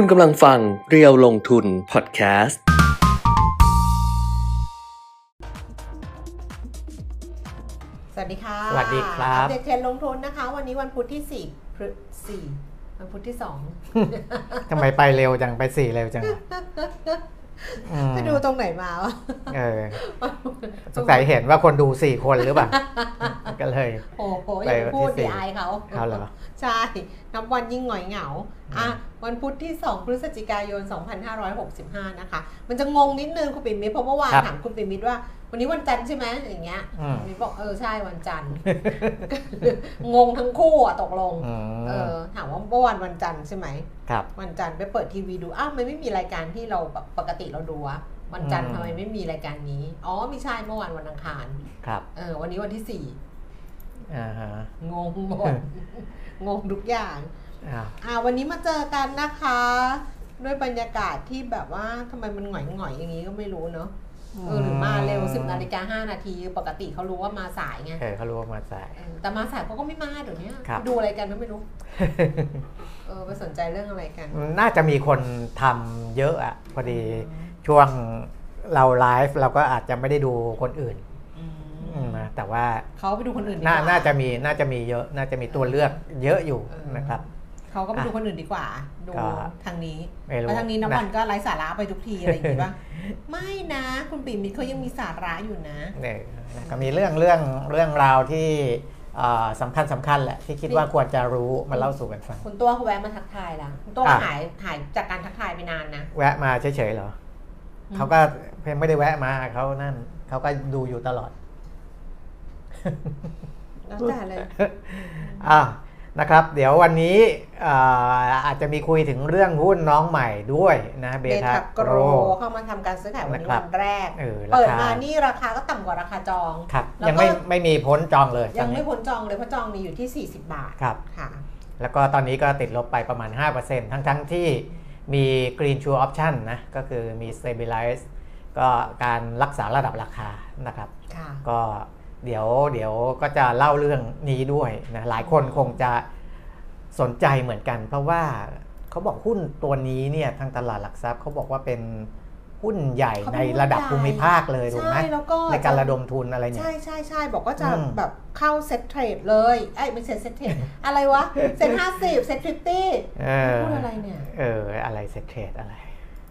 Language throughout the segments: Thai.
คุณกำลังฟังเรียวลงทุนพอดแคสต์ สวัสดีค่ะสวัสดีครับ อัปเดตเทรนด์ลงทุนนะคะ วันนี้วันพุธที่4พฤสี่วันพุธที่2ทำไมไปเร็วจังไปสี่เร็วจังอืมไปดูตรงไหนมาวะเออสงสัยเห็นว่าคนดูสี่คนหรือเปล่า ก็เลย โอ้โหไปอย่าพูดวันที่สี่ดีอายเขาเอาเหรอใช่ นับวันยิ่งหงอยเหงาอะวันพุธที่ 2 พฤศจิกายน 2565 นะคะ มันจะงงนิดนึงคุณปิ่มมิตรเพราะเมื่อวานครับถามคุณปิ่มมิตรว่า วันนี้วันจันทร์ใช่ไหมอย่างเงี้ยอืมมิตรบอกเออใช่วันจันทร์งงทั้งคู่อะตกลงอืมเออถามว่าเมื่อวานวันจันทร์ใช่ไหมครับ วันจันทร์ไปเปิดทีวีดูอ้าวมันไม่มีรายการที่เราแบบปกติเราดูวะวันจันทร์อืมทำไมไม่มีรายการนี้ อ๋อไม่ใช่เมื่อวานวันอังคาร ครับ เออวันนี้วันที่สี่อ่าฮะงงหมด งงทุกอย่างอ่าอ่าวันนี้มาเจอกันนะคะ ด้วยบรรยากาศที่แบบว่าทำไมมันหงอยหงอยๆอย่างนี้ก็ไม่รู้เนาะเออหรือมาเร็วสิบนาฬิกาห้านาที ปกติเขารู้ว่ามาสายไงเออเขารู้ว่ามาสาย เออแต่มาสายเขาก็ไม่มาเดี๋ยวนี้ครับ ดูอะไรกันก็ไม่รู้เออไปสนใจเรื่องอะไรกัน น่าจะมีคนทำเยอะอะพอดีช่วงเราไลฟ์เราก็อาจจะไม่ได้ดูคนอื่นอืมอืม นะแต่ว่าเขาไปดูคนอื่นดีกน่าว่าน่าจะมีน่าจะมีเยอะน่าจะมีตัวเลือกเยอะอยู่เออนะครับเขาก็ไปดูคนอื่นดีกว่า ดูก็ทางนี้ไม่รู้แล้วทางนี้น้ำนะมันก็ไร้สาระไปทุกทีอะไรอย่างงี้ป่ะไม่นะ คุณปิ่มมิตรเขายังมีสาระอยู่นะเนี่ยนะก็มีเรื่องเรื่องเรื่องราวที่เอ่อสำคัญสำคัญแหละที่คิดว่าควรจะรู้มาเล่าสู่กันฟังคุณตัวเขาแวะมาทักทายละคุณตัวอะหายหายจากการทักทายไปนานนะแวะมาเฉยๆเหรออืมเขาก็เพียงไม่ได้แวะมาเขานั่นเขาก็ดูอยู่ตลอด แล้วแต่เลยอ่านะครับ เดี๋ยววันนี้เอ่ออาจจะมีคุยถึงเรื่องหุ้นน้องใหม่ด้วยนะเบเบทาทับโกโกรรเข้ามาทำการซื้อขายวันนี้นะครับวันแรกเออเปิดรามาคานี่ราคาก็ต่ำกว่าราคาจองครับแล้วยังไม่ก็ไม่มีพ้นจองเลยตยัองนไม่นี้พ้นจองเลยเพราะจองมีอยู่ที่ 40 บาทครับค่ะ แล้วก็ตอนนี้ก็ติดลบไปประมาณ 5%ทั้งทั้งๆที่มี Green True Option นะก็คือมี Stabilize ก็การรักษาระดับราคานะครับค่ะก็ เดี๋ยวเดี๋ยวก็จะเล่าเรื่องนี้ด้วยนะหลายคนคงจะสนใจเหมือนกัน เพราะว่าเขาบอกหุ้นตัวนี้เนี่ยทางตลาดหลักทรัพย์เขาบอกว่าเป็นหุ้นใหญ่เขาในเป็นหุ้นระดับใหญ่ภูมิภาคเลยถูกไหมใช่แล้วก็ในการระดมทุนอะไรเนี่ยใช่ใช่ใช่บอกว่าจะอืมแบบเข้า Settrade เลยไอ้ยไม่ใช่ Settrade อะไรวะเซ็ตห้าสิบ SET fifty เออพูดอะไรเนี่ยเอออะไรเซ็ตเทรดอะไร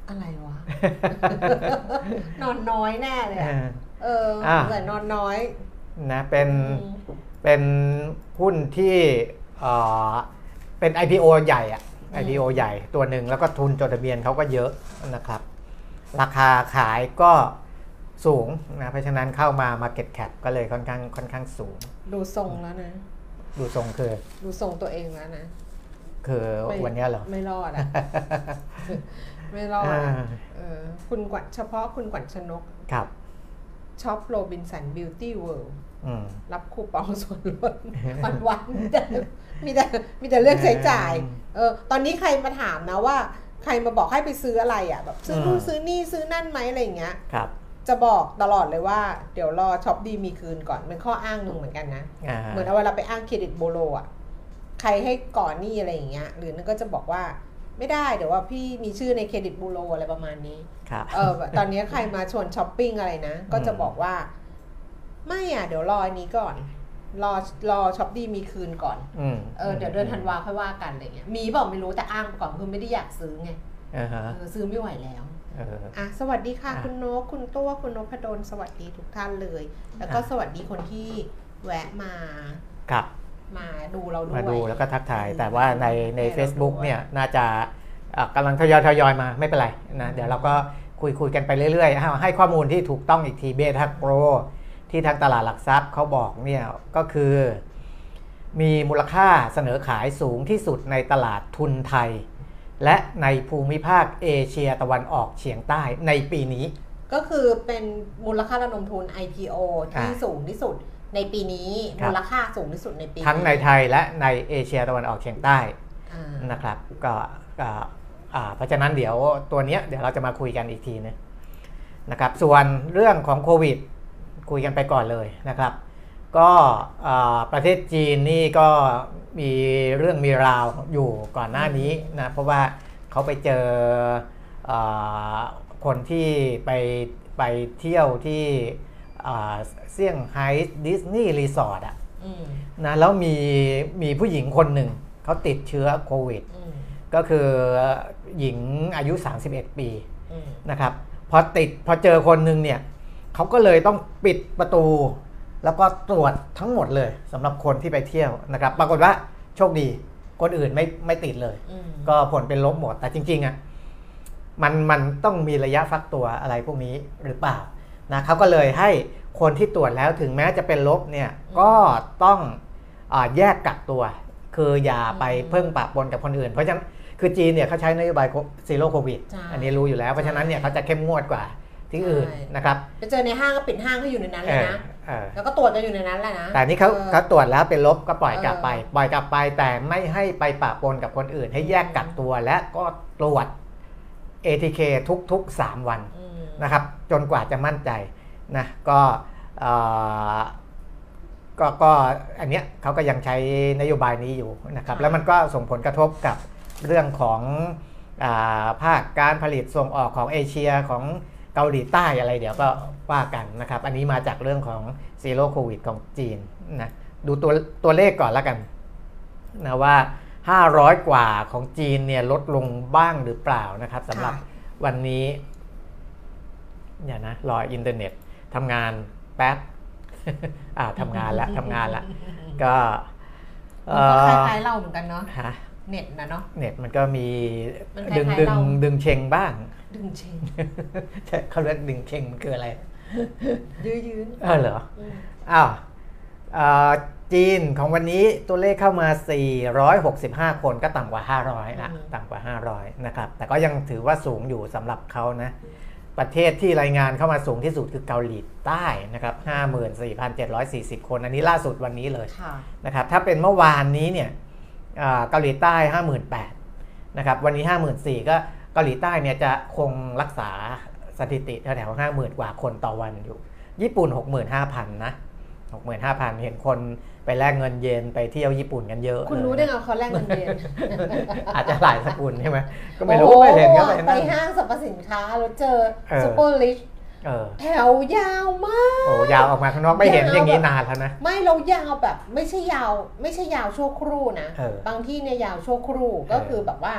อะไรวะ นอนน้อยแน่เลยเออะอเอออะแต่นอนน้อย นะเป็นอืมเป็นหุ้นที่เอ่อเป็น IPO ใหญ่อะ IPO ใหญ่ตัวหนึ่งแล้วก็ทุนจดทะเบียนเขาก็เยอะนะครับ ราคาขายก็สูงนะเพราะฉะนั้นเข้ามา Market Cap ก็เลยค่อนข้างค่อนข้างสูง ดูทรงแล้วนะ ดูทรงคือ ดูทรงตัวเองแล้วนะ คือไม่วันเนี้ยเหรอ ไม่รอดอะ ไม่รอดอ่าอะเออคุณขวัญเฉพาะคุณขวัญชนก ครับช็อปโรบินสันบิวตี้เวิลด์อืม รับคูปองส่วนลดวันวันๆมีแต่มีแต่มีแต่เรื่องใช้จ่ายอืมเออตอนนี้ใครมาถามนะว่า ใครมาบอกให้ไปซื้ออะไรอะแบบซื้อนู่นอืมซื้อนี่ซื้อนั่นไหมอะไรอย่างเงี้ยครับ จะบอกตลอดเลยว่าเดี๋ยวรอช็อปดีมีคืนก่อนเป็นข้ออ้างหนึ่งเหมือนกันนะอ่าเหมือนเอาเวลาไปอ้างเครดิตบูโรอะใครให้ก่อนหนี้อะไรอย่างเงี้ยหรือนั่นก็จะบอกว่าไม่ได้เดี๋ยวว่าพี่มีชื่อในเครดิตบูโรอะไรประมาณนี้ครับเออตอนนี้ใครมาชวนช้อปปิ้งอะไรนะ ก็จะบอกว่า ไม่อะ เดี๋ยวรออันนี้ก่อน รอรอช็อปดีมีคืนก่อนอืมเออเดี๋ยวเดือนธันวาค่อยว่ากันอะไรเงี้ยมีบอกไม่รู้แต่อ้างก่อนคือไม่ได้อยากซื้อไงอ่าฮะเออซื้อไม่ไหวแล้วเอออะสวัสดีค่ะอะคุณนกคุณตัวคุณนพดลสวัสดีทุกท่านเลย แล้วก็อะสวัสดีคนที่แวะมาครับมาดูเราด้วยมาดูแล้วก็ทักทายอืมแต่ว่าในในให้เรา Facebook ดูเนี่ยน่าจะเอ่อกำลังทยอยทยอยมาไม่เป็นไรนะเดี๋ยวเราก็คุยคุยกันไปเรื่อยๆให้ให้ข้อมูลที่ถูกต้องอีกทีเบทักโปร ที่ทางตลาดหลักทรัพย์เขาบอกเนี่ยก็คือ มีมูลค่าเสนอขายสูงที่สุดในตลาดทุนไทย และในภูมิภาคเอเชียตะวันออกเฉียงใต้ในปีนี้ ก็คือเป็นมูลค่าระดมทุน IPO ที่อะสูงที่สุดในปีนี้ครับมูลค่าสูงที่สุดในปีทั้งในไทยและในเอเชียตะวันออกเฉียงใต้อ่านะครับก็ก็อ่าเพราะฉะนั้นเดี๋ยวตัวเนี้ยเดี๋ยวเราจะมาคุยกันอีกทีนึงนะครับส่วนเรื่องของโควิด คุยกันไปก่อนเลยนะครับ ก็อ่าประเทศจีนนี่ก็มีเรื่องมีราวอยู่ก่อนหน้านี้นะเพราะว่าเขาไปเจอเออคนที่ไปไปเที่ยวที่เอ่อเซี่ยงไฮ้ดิสนีย์รีสอร์ทอะอืมนะแล้วมีมีผู้หญิงคนหนึ่งเขาติดเชื้อโควิดอืมก็คือหญิงอายุ 31 ปีอืมนะครับพอติดพอเจอคนหนึ่งเนี่ย เขาก็เลยต้องปิดประตู แล้วก็ตรวจทั้งหมดเลยสำหรับคนที่ไปเที่ยวนะครับ ปรากฏว่าโชคดีคนอื่นไม่ไม่ติดเลยอืมก็ผลเป็นลบหมดแต่จริงๆอะมันมันต้องมีระยะฟักตัวอะไรพวกนี้หรือเปล่านะเขาก็เลยให้คนที่ตรวจแล้วถึงแม้จะเป็นลบเนี่ยก็ต้องอาแยกกักตัว คืออย่าไปเพิ่งปะปนกับคนอื่น เพราะฉะนั้นคือจีนเนี่ยเขาใช้นโยบายซีโร่โควิดใช่อันนี้รู้อยู่แล้วเพราะฉะนั้นเนี่ยเขาจะเข้มงวดกว่า ที่อื่นใช่นะครับไปเจอในห้างก็ปิดห้างเขาอยู่ในนั้นเลยนะเออแล้วก็ตรวจกันอยู่ในนั้นแหละนะ แต่นี่เขาออเขาตรวจแล้วเป็นลบก็ปล่อยกลับไปเออปล่อยกลับไปแต่ไม่ให้ไปปะปนกับคนอื่น ให้แยกกักตัวและก็ตรวจ ATK ทุกๆ 3 วันอืมนะครับ จนกว่าจะมั่นใจนะก็เอ่อก็ก็อันเนี้ยเขาก็ยังใช้นโยบายนี้อยู่นะครับ แล้วมันก็ส่งผลกระทบกับเรื่องของอาภาคการผลิตส่งออกของเอเชียของ เกาหลีใต้อะไรเดี๋ยวก็ว่ากันนะครับ อันนี้มาจากเรื่องของ Zero COVID ของจีนนะดูตัวตัวเลขก่อนแล้วกันนะว่า 500 กว่าของจีนเนี่ยลดลงบ้างหรือเปล่านะครับสำหรับค่ะวันนี้อย่านะรออินเทอร์เน็ตทำงานแป๊บอ่าทำงานแล้วทำงานแล้วก็เอ่มันก็คอล้ายๆเราเหมือนกันเนาะฮะเน็ตนะเนาะเน็ตมันก็มีมันคล้ายๆดึงดึงเราดึงเชงบ้าง ดึงเชงใช่เขาเรียกดึงเชงมันคืออะไร ยื้อยืนเออเหรออ้าวเอ่อจีนของวันนี้ตัวเลขเข้ามา 465 คนก็ต่ำกว่า 500นะอืมต่ำกว่า 500 นะครับ แต่ก็ยังถือว่าสูงอยู่สำหรับเขานะ ประเทศที่รายงานเข้ามาสูงที่สุดคือเกาหลีใต้นะครับ 54,740 คน อันนี้ล่าสุดวันนี้เลยค่ะนะครับ ถ้าเป็นเมื่อวานนี้เนี่ยเอ่อเกาหลีใต้ 58,000นะครับ วันนี้ 54,000 ก็ เกาหลีใต้เนี่ยจะคงรักษาสถิติแถวๆ50,000กว่าคนต่อวันอยู่ ญี่ปุ่น 65,000 นะ 65,000 เห็นคนไปแลกเงินเยนไปเที่ยวญี่ปุ่นกันเยอะ คุณรู้ได้ไงว่าเขาแลกเงินเดือนอาจจะหลายสกุลใช่ไหมก็ไม่รู้ไม่เห็นก็ไปไปนั่งห้างสรรพสินค้าแล้วเจอเออ SuperRich เออแถวยาวมาก โอ้ยาวออกมาข้างนอกไม่เห็นอย่างนี้นานแล้วนะ ไม่เรายาวแบบไม่ใช่ยาว ไม่ใช่ยาวชั่วครู่นะ เออบางที่เนี่ยยาวชั่วครู่ก็เออคือแบบว่า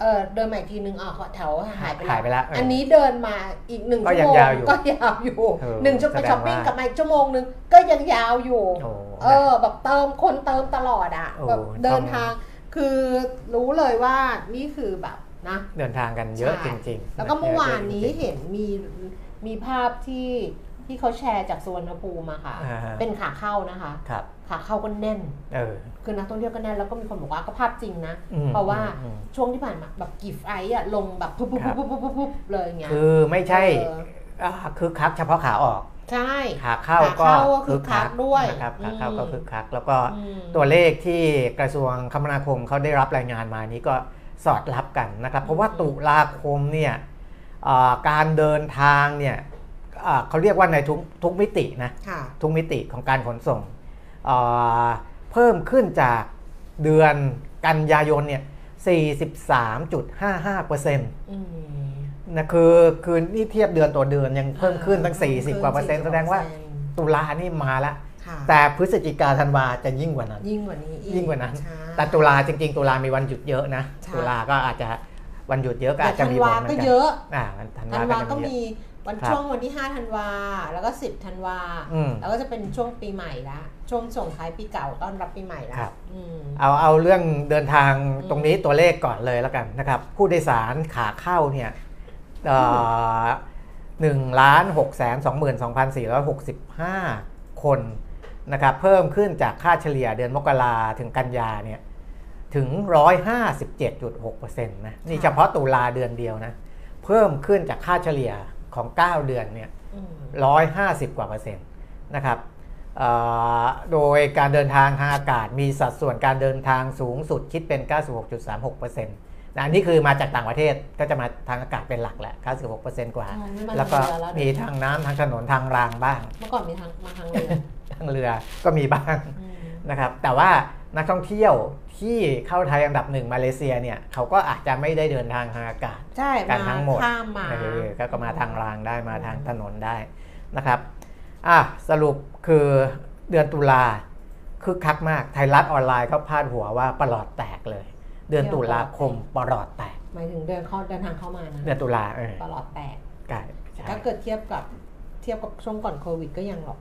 เออเดินมาอีกทีนึงอ๋อแถวหายไปหายไปแล้วเอออัอันนี้เดินมาอีกหนึ่งก็ชั่วโมงก็ยังยาวอยู่ก็ยาวอยู่เออหนึ่งชั่วโมงแสดงช้อปปิ้งว่ากลับมาอีกชั่วโมงนึงก็ยังยาวอยู่โอ้เออแบบเติมคนเติมตลอดอะโอ้แบบเดินต้องทางคือรู้เลยว่านี่คือแบบนะเดินทางกันเยอะจใช่ริง ๆ แล้วก็เมื่อวานนี้ยอะจริงเห็นมีมีภาพที่ ที่เขาแชร์จากสวนภูมิมาค่ะอ่าฮะเป็นขาเข้านะคะๆครับขาเข้าก็แน่นเออคือนักท่องเที่ยวก็แน่นแล้วก็มีคนบอกว่าก็ภาพจริงนะอืมเพราะว่าอืมช่วงที่ผ่านมาแบบกีฟไออะลงแบบปุ๊บปุ๊บครับปุ๊บปุ๊บปุ๊บปุ๊บเลยอย่างเงี้ยคือไม่ใช่เอออ่าคือคักเฉพาะขาออกใช่ขาเข้าก็ขาเข้าก็คึกคักด้วยนะครับขาเข้าอืมก็คึกคัก แล้วก็อืมตัวเลขที่กระทรวงคมนาคมเขาได้รับรายงานมานี้ก็สอดรับกันนะครับ เพราะว่าตุลาคมเนี่ยอ่าการเดินทางเนี่ยอ่า เขาเรียกว่าในทุกทุกมิตินะค่ะทุกมิติของการขนส่งอ่าเพิ่มขึ้นจากเดือนกันยายนเนี่ย 43.55%นอืมะคือคือนี่เทียบเดือนต่อเดือนยังเพิ่มขึ้นตั้ง 40 กว่าเปอร์เซ็นต์แสดงว่าเปอร์เซ็นต์ตุลานี่มาแล้วค่ะแต่พฤศจิกาธันวาจะยิ่งกว่านั้น ยิ่งกว่านี้อีกยิ่งกว่านั้นใช่แต่ตุลาจริง ๆ ตุลามีวันหยุดเยอะนะใช่ตุลาก็อาจจะวันหยุดเยอะก็แต่อาจจะธันมีผวาลเหมือนก็กันเยอะอ่าธันธัวานวาก็ก็จะมีมี วันครับช่วงวันที่5ธันวา แล้วก็ 10ธันวาอืมแล้วก็จะเป็นช่วงปีใหม่ละช่วงส่งท้ายปีเก่าต้อนรับปีใหม่ละครับอืมเอาเอาเรื่องเดินทางอืมตรงนี้ตัวเลขก่อนเลยแล้วกันนะครับ ผู้โดยสารขาเข้าเนี่ยหนึ่งล้านหกแสนสองหมื่นสองพันสี่ร้อยหกสิบห้าคนนะครับเพิ่มขึ้นจากค่าเฉลี่ยเดือนมกราถึงกันยาเนี่ยถึง 157.6%นะนี่เฉพาะตุลาเดือนเดียวนะ เพิ่มขึ้นจากค่าเฉลี่ย ของ 9 เดือนเนี่ยอืมร้อยห้าสิบกว่าเปอร์เซ็นต์นะครับเอ่อโดยการเดินทางทางอากาศมีสัดส่วนการเดินทางสูงสุดคิดเป็น 96.36%นะอันนี้คือมาจากต่างประเทศก็จะมาทางอากาศเป็นหลักแหละ 96%กว่าใช่ไม่มาแล้วก็ทางเรือแล้วมีทางน้ำทางถนนทางรางบ้าง เมื่อก่อนมีทางมาทางเรือ ทางเรือก็มีบ้างอืมนะครับ แต่ว่า นักท่องเที่ยวที่เข้าไทยอันดับหนึ่งมาเลเซียเนี่ยเขาก็อาจจะไม่ได้เดินทางทางอากาศใช่กันมาทั้งหมดข้ามมาเออก็ก็มาทางรางได้มาทางถนนได้นะครับอะสรุปคือเดือนตุลาคึกคักมากไทยรัฐออนไลน์เขาพาดหัวว่าประหลอดแตกเลย เดือนตุลาคมประหลอดแตกหมายถึงเดินเข้าเดินทางเข้ามานะเดือนตุลาเออตลอดแตกใช่ใช่ถ้าเกิดเทียบกับเทียบกับช่วงก่อนโควิดก็ยังหรอก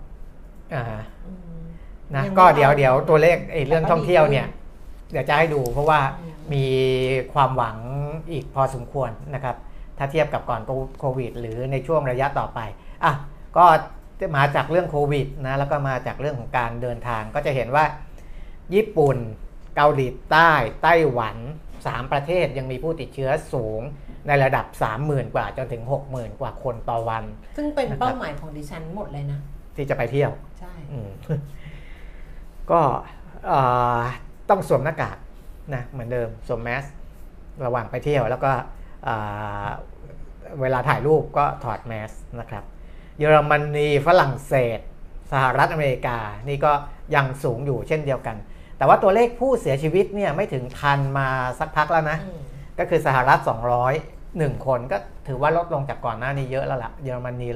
อ่าฮะอืม นะยังไม่ก็เดี๋ยวเอาเดี๋ยวตัวเลขไอ้เรื่องแต่ก็ท่องเที่ยวดีขึ้นเนี่ย เดี๋ยวจะให้ดูเพราะว่าอืมมีความหวังอีกพอสมควรนะครับ ถ้าเทียบกับก่อนโควิด หรือในช่วงระยะต่อไปอะก็มาจากเรื่องโควิดนะแล้วก็มาจากเรื่องของการเดินทางก็จะเห็นว่าญี่ปุ่น เกาหลีใต้ ไต้หวัน 3 ประเทศยังมีผู้ติดเชื้อสูงในระดับ 30,000 กว่าจนถึง 60,000 กว่าคนต่อวัน ซึ่งเป็นนะครับเป้าหมายของดิฉันหมดเลยนะ ที่จะไปเที่ยว ใช่อืม ก็เอ่อต้องสวมหน้ากากนะเหมือนเดิมสวมแมสระหว่างไปเที่ยวแล้วก็เอ่อเวลาถ่ายรูปก็ถอดแมสนะครับเยอรมนีฝรั่งเศส สหรัฐอเมริกานี่ก็ยังสูงอยู่เช่นเดียวกัน แต่ว่าตัวเลขผู้เสียชีวิตเนี่ยไม่ถึงพันมาสักพักแล้วนะอืมก็คือสหรัฐ201 คนก็ถือว่าลดลงจากก่อนหน้านี้เยอะแล้วละ่ะเยอรมนี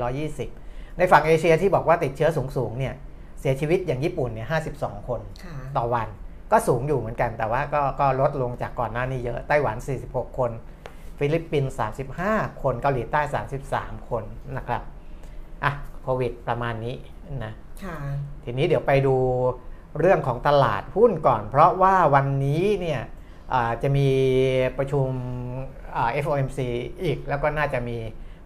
120 ในฝั่งเอเชียที่บอกว่าติดเชื้อสูงๆเนี่ย เสียชีวิตอย่างญี่ปุ่นเนี่ย52คนค่ะต่อวันก็สูงอยู่เหมือนกัน แต่ว่าก็ก็ลดลงจากก่อนหน้านี้เยอะ ไต้หวัน 46 คน ฟิลิปปินส์35 คนเกาหลีใต้ 33 คนนะครับอะโควิดประมาณนี้นะค่ะทีนี้เดี๋ยวไปดูเรื่องของตลาดหุ้นก่อน เพราะว่าวันนี้เนี่ยอ่าจะมีประชุมอ่า FOMC อีกแล้วก็น่าจะมี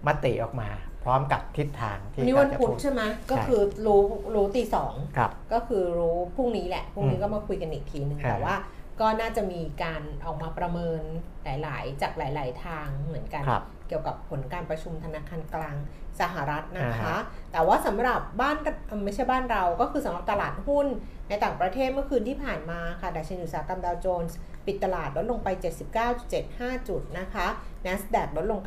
มติออกมา พร้อมกับทิศทางที่นี่วันจะพุธพูดใช่ไหมก็ใช่คือรู้รู้ตีสองครับก็คือรู้พรุ่งนี้แหละพรุ่งนี้อืมก็มาคุยกันอีกทีหนึ่งครับแต่ว่าก็น่าจะมีการออกมาประเมินหลาย ๆ จากหลาย ๆ ทางเหมือนกันครับ เกี่ยวกับผลการประชุมธนาคารกลางสหรัฐนะอ่าคะฮะแต่ว่าสำหรับบ้านเอ่อไม่ใช่บ้านเราก็คือสำหรับตลาดหุ้นในต่างประเทศเมื่อคืนที่ผ่านมาค่ะดัชนีอุตสาหกรรมดาวโจนส์ปิดตลาดลดลงไป 79.75 จุดนะคะ NASDAQ ลดลง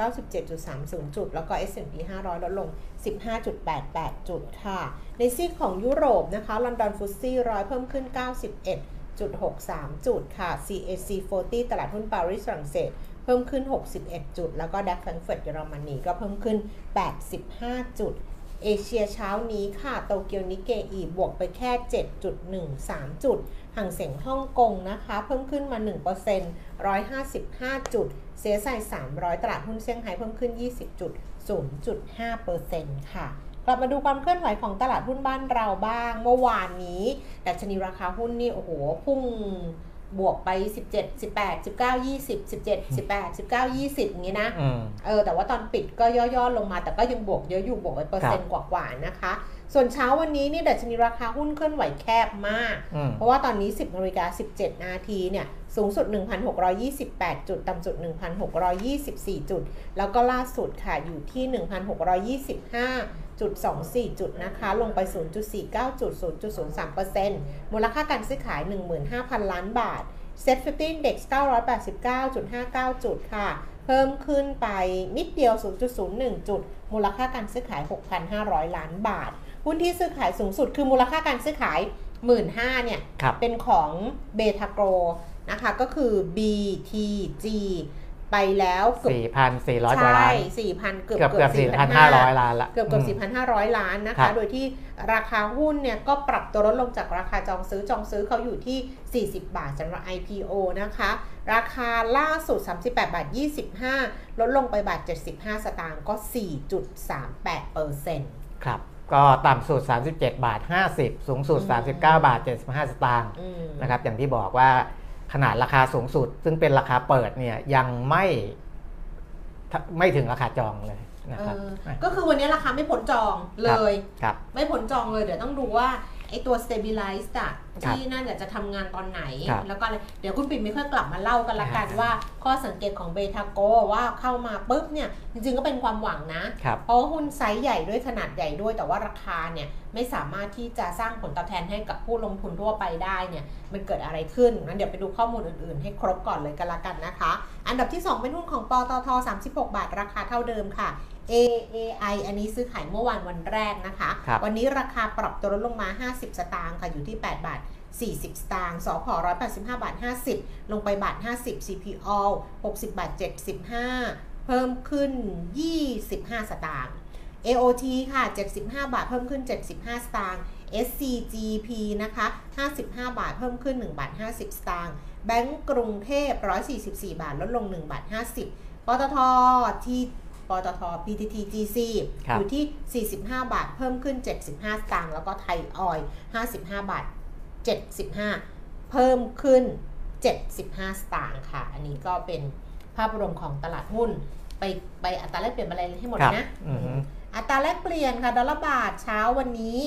97.30 จุด แล้วก็ S&P 500 ลดลง 15.88 จุดค่ะ ในซีกของยุโรปนะคะลอนดอนฟุตซี่ร้อยเพิ่มขึ้น 91.63 จุดค่ะ CAC 40 ตลาดหุ้นปารีสฝรั่งเศส เพิ่มขึ้น 61 จุด แล้วก็ดัคแฟรงเฟิร์ตเยอรมนีก็เพิ่มขึ้น 85 จุด เอเชียเช้านี้ค่ะโตเกียวนิเกอีบวกไปแค่ 7.13 จุดห่างเสียงฮ่องกงนะคะ เพิ่มขึ้นมา 1% 155 จุด เสียใส่ 300 ตลาดหุ้นเซี่ยงไฮ้เพิ่มขึ้น 20.0.5%ค่ะกลับมาดูความเคลื่อนไหวของตลาดหุ้นบ้านเราบ้าง เมื่อวานนี้ดัชนีราคาหุ้นนี่โอ้โหพุ่ง บวกไป 17 18 19 20 17 18 19 20อย่างนี้นะอืมเออแต่ว่าตอนปิดก็ย่อๆลงมาแต่ก็ยังบวกเยอะอยู่บวกไปเปอร์เซ็นต์กว่าๆนะคะ ส่วนเช้าวันนี้นี่ดัชนีราคาหุ้นเคลื่อนไหวแคบมากอืมเพราะว่าตอนนี้ 10นาฬิกา17 นาทีเนี่ยสูงสุด 1,628 จุด ต่ำสุด 1,624 จุด แล้วก็ล่าสุดค่ะอยู่ที่ 1,625จุด24 จุดนะคะ ลงไป 0.49 จุด 0.03%มูลค่าการซื้อขาย 15,000 ล้านบาท Set 50 Index 989.59 จุดค่ะ เพิ่มขึ้นไปนิดเดียว 0.01 จุด มูลค่าการซื้อขาย 6,500 ล้านบาท หุ้นที่ซื้อขายสูงสุดคือมูลค่าการซื้อขาย 15,000เนี่ยครับเป็นของเบทาโกรนะคะ ก็คือ BTG ไปแล้วเกือบ4,400กว่าล้านใช่4,000 เกือบเกือบเกือบ4,500 ล้านละเกือบเกือบอืม4,500 ล้านนะครัคะบโดยที่ราคาหุ้นเนี่ยก็ปรับตัวลดลงจากราคาจองซื้อจองซื้อเขาอยู่ที่ 40 บาทสำหรับ IPO นะคะ ราคาล่าสุด 38 บาท 25 ลดลงไปบาท 75 สตางค์ก็ 4.38เปอร์เซ็นต์ครับ ก็ต่ำสุด 37 บาท 50 สูงสุด 39 บาท 75 สตางค์นะครับอย่างที่บอกว่าขนาดราคาสูงสุด ซึ่งเป็นราคาเปิดเนี่ยยังไม่ทไม่ถึงราคาจองเลยนะครับก็คือวันนี้ราคาไม่พ้นจองเลยครับไม่พ้นจองเลยเดี๋ยวต้องดูว่าไอตัว stabilize อะครับที่นั่นเนี่ยจะทำงานตอนไหนครับแล้วก็อะไรเดี๋ยวคุณปิ่นไม่ค่อยกลับมาเล่ากันละกันอ่าว่าข้อสังเกตของเบทาโกว่าเข้ามาปุ๊บเนี่ย จริงๆก็เป็นความหวังนะครับเพราะว่าหุ้นไซส์ใหญ่ด้วยขนาดใหญ่ด้วย แต่ว่าราคาเนี่ยไม่สามารถที่จะสร้างผลตอบแทนให้กับผู้ลงทุนทั่วไปได้เนี่ยมันเกิดอะไรขึ้นงั้นเดี๋ยวไปดูข้อมูลอื่นๆ ให้ครบก่อนเลยกันละกันนะคะ อันดับที่ 2 เป็นหุ้นของปตท36 บาท ราคาเท่าเดิมค่ะ AAI อันนี้ซื้อขายเมื่อวานวันแรกนะคะครับวันนี้ราคาปรับตัวลดลงมา 50 สตางค์ค่ะ อยู่ที่ 8 บาท 40 สตางค์สพ185 บาท 50 ลงไปบาท 50 CPO 60 บาท 75 เพิ่มขึ้น 25 สตางค์ AOT ค่ะ 75 บาท เพิ่มขึ้น 75 สตางค์ SCGP นะคะ 55 บาท เพิ่มขึ้น 1 บาท 50 สตางค์ แบงก์กรุงเทพ 144 บาท ลดลง 1 บาท 50 ปตทที่ ปตท PTT GC ครับอยู่ที่ 45 บาท เพิ่มขึ้น 75 สตางค์แล้วก็ไทยออยล์55 บาท 75 เพิ่มขึ้น 75 สตางค์ค่ะ อันนี้ก็เป็นภาพรวมของตลาดหุ้น ไปไปอัตราแลกเปลี่ยนอะไรให้หมดครับนะอือฮึอัตราแลกเปลี่ยนค่ะ ดอลลาร์บาทเช้าวันนี้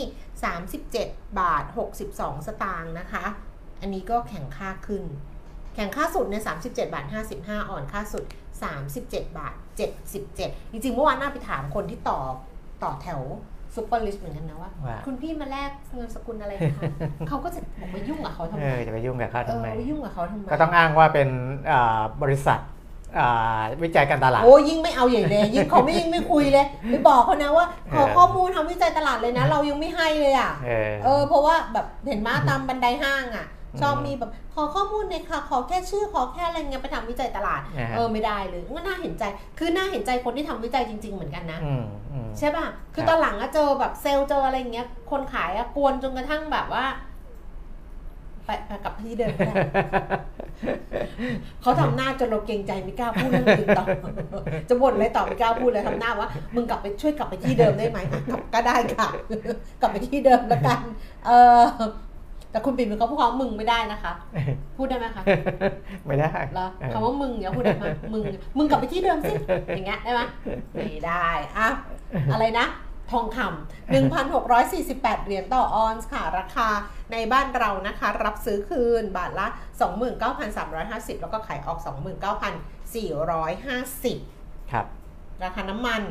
37 บาท 62 สตางค์นะคะ อันนี้ก็แข่งค่าขึ้น แข่งค่าสุดในย37 บาท 55 อ่อนค่าสุด 37 บาท 77 จริงๆเมื่อวานน่าไปถามคนที่ต่อต่อแถว SuperRich เหมือนกันนะว่า ว่า คุณพี่มาแลกเงินสกุลอะไรคะ เขาก็จะบอกว่ายุ่งกับเขาทำเอไมอะ จะไปยุ่งกับเขาเอทำอไม ไปยุ่งกับเขาทำไมก็ต้องอ้างว่าเป็นอ่าบริษัทอ่าวิจัยการตลาด โอ้ยิ่งไม่เอาใหญ่เลยยิ่งเขาไม่ยิ่งไม่คุยเลยไปบอกเขานะว่าขอเออ ข้อมูลทำวิจัยตลาดเลยนะ เรายังไม่ให้เลยอะ เออ เออเพราะว่าแบบเห็นมาตามบันไดห้างอะอืม ชอบมีแบบขอข้อมูลหน่อยค่ะ ขอแค่ชื่อขอแค่อะไรเงี้ยไปทำวิจัยตลาดอ่าฮะเออไม่ได้เลยก็น่าเห็นใจ คือน่าเห็นใจคนที่ทำวิจัยจริง ๆ เหมือนกันนะอืมอืมใช่ป่ะ คือครับตอนหลังอะเจอแบบเซลล์เจออะไรเงี้ย คนขายอะกวนจนกระทั่งแบบว่าไปไปกลับที่เดิมไม่ได้เขาทำหน้าจนเราเกรงใจไม่กล้าพูดเรื่องอื่นต่อจะบ่นอะไรต่อไม่กล้าพูดเลยทำหน้าว่ามึงกลับไปช่วยกลับไปที่เดิมได้ไหมอะกลับก็ได้ค่ะ กลับไปที่เดิมแล้วกัน เออ แต่คุณปิ่นเป็นเขาพูดคำว่ามึงไม่ได้นะคะ พูดได้ไหมคะไม่ได้เหรอเออคำว่ามึงอย่าพูดได้ไหมมึงมึงกลับไปที่เดิมสิอย่างเงี้ยได้ไหมไม่ได้อะอะไรนะ ทองคำ1,648 เหรียญต่อออนซ์ค่ะ ราคาในบ้านเรานะคะ รับซื้อคืนบาทละ 29,350 แล้วก็ขายออก 29,450 ครับ ราคาน้ำมัน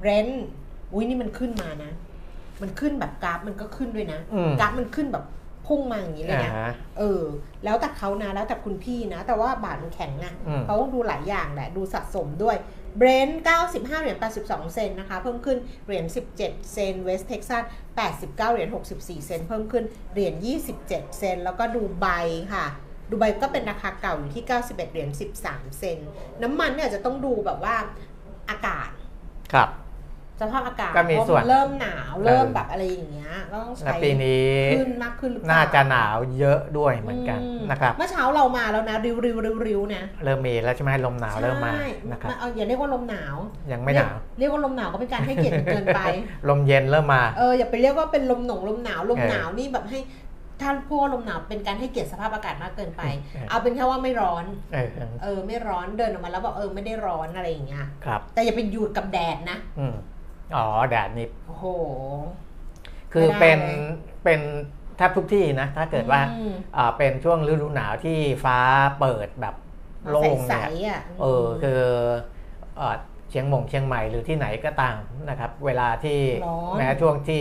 Brent อุ้ยนี่มันขึ้นมานะ มันขึ้นแบบกราฟมันก็ขึ้นด้วยนะ อืม กราฟมันขึ้นแบบพุ่งมาอย่างนี้เลยอ่านะฮะเออ แล้วแต่เขานะ แล้วแต่คุณพี่นะ แต่ว่าบาทมันแข็งอะอืม เขาต้องดูหลายอย่างแหละ ดูสะสมด้วย Brent 95 เหรียญ 82 เซนต์นะคะ เพิ่มขึ้น เหรียญ 17 เซนต์ เวสต์เท็กซัส89 เหรียญ 64 เซนต์เพิ่มขึ้น เหรียญ 27 เซนต์แล้วก็ดูไบค่ะ ดูไบก็เป็นราคาเก่าอยู่ที่ 91 เหรียญ 13 เซนต์น้ำมันเนี่ยจะต้องดูแบบว่าอากาศ ครับ สภาพอากาศก็มีเพราะส่วนเริ่มหนาวเริ่มเออแบบอะไรอย่างเงี้ยก็ต้องและใช้ปีนี้ขึ้นมากขึ้นหรือเปล่าน่าจะหนาวเยอะด้วยเหมือนกันอืมนะครับเมื่อเช้าเรามาแล้วนะริวริวริวริวนะเริ่มมีแล้วใช่ไหมลมหนาวเริ่มมาใช่นะครับเอาอย่าเรียกว่าลมหนาว ยังไม่หนาวเรียกเรียกว่าลมหนาวก็เป็นการให้เกียรติเกินไป ลมเย็นเริ่มมาเอออย่าไปเรียกว่าเป็นลมหนงลมหนาวลมเออหนาวนี่แบบให้ถ้าพูดว่าลมหนาวเป็นการให้เกียรติสภาพอากาศมากเกินไป เออเอาเป็นแค่ว่าไม่ร้อนเออเออเออ ไม่ร้อนเดินออกมาแล้วบอกเออไม่ได้ร้อนอะไรอย่างเงี้ย ครับ แต่อย่าไปอยู่กับแดดนะ อืมอ๋อแดดนี่โอ้โห คือไม่ได้เป็นเลยเป็นแทบทุกที่นะ ถ้าเกิดว่าอืมอ่าเป็นช่วงฤดูหนาวที่ฟ้าเปิดแบบโล่งใสเนี่ยๆอะเออคือเอ่อเชียงมงเชียงใหม่หรือที่ไหนก็ตามนะครับ เวลาที่ร้อนแม้ช่วงที่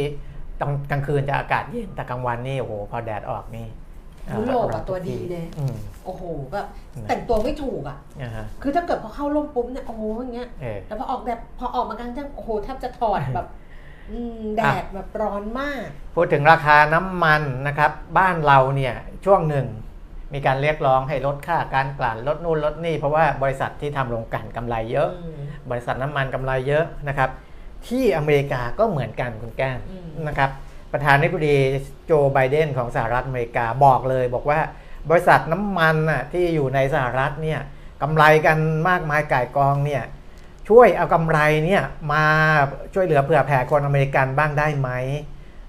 ตอนกลางคืนจะอากาศเย็นแต่กลางวันนี่โอ้โหพอแดดออกนี่อ่า ยุโรปอะร้อนตัวทุกดีที่เลย อืม โอ้โหแบบนะ แต่งตัวไม่ถูกอะอ่าฮะ คือถ้าเกิดพอเข้าร่มปุ๊บเนี่ยโอ้โหอย่างเงี้ยเออ แล้วพอออกแบบพอออกมากลางแจ้งโอ้โหแทบจะถอดแบบ อืมแดดแบบร้อนมาก พูดถึงราคาน้ำมันนะครับ บ้านเราเนี่ยช่วงหนึ่งมีการเรียกร้องให้ลดค่าการกลั่นลดนู่นลดนี่ เพราะว่าบริษัทที่ทำโรงกลั่นกำไรเยอะอืมบริษัทน้ำมันกำไรเยอะนะครับ ที่อเมริกาก็เหมือนกันคุณแก้มอืม นะครับ ประธานาธิบดีโจไบเดนของสหรัฐอเมริกาบอกเลย บอกว่าบริษัทน้ำมันน่ะที่อยู่ในสหรัฐเนี่ยกำไรกันมากมายก่ายกองเนี่ยช่วยเอากำไรเนี่ยมาช่วยเหลือเผื่อแผ่คนอเมริกันบ้างได้ไหม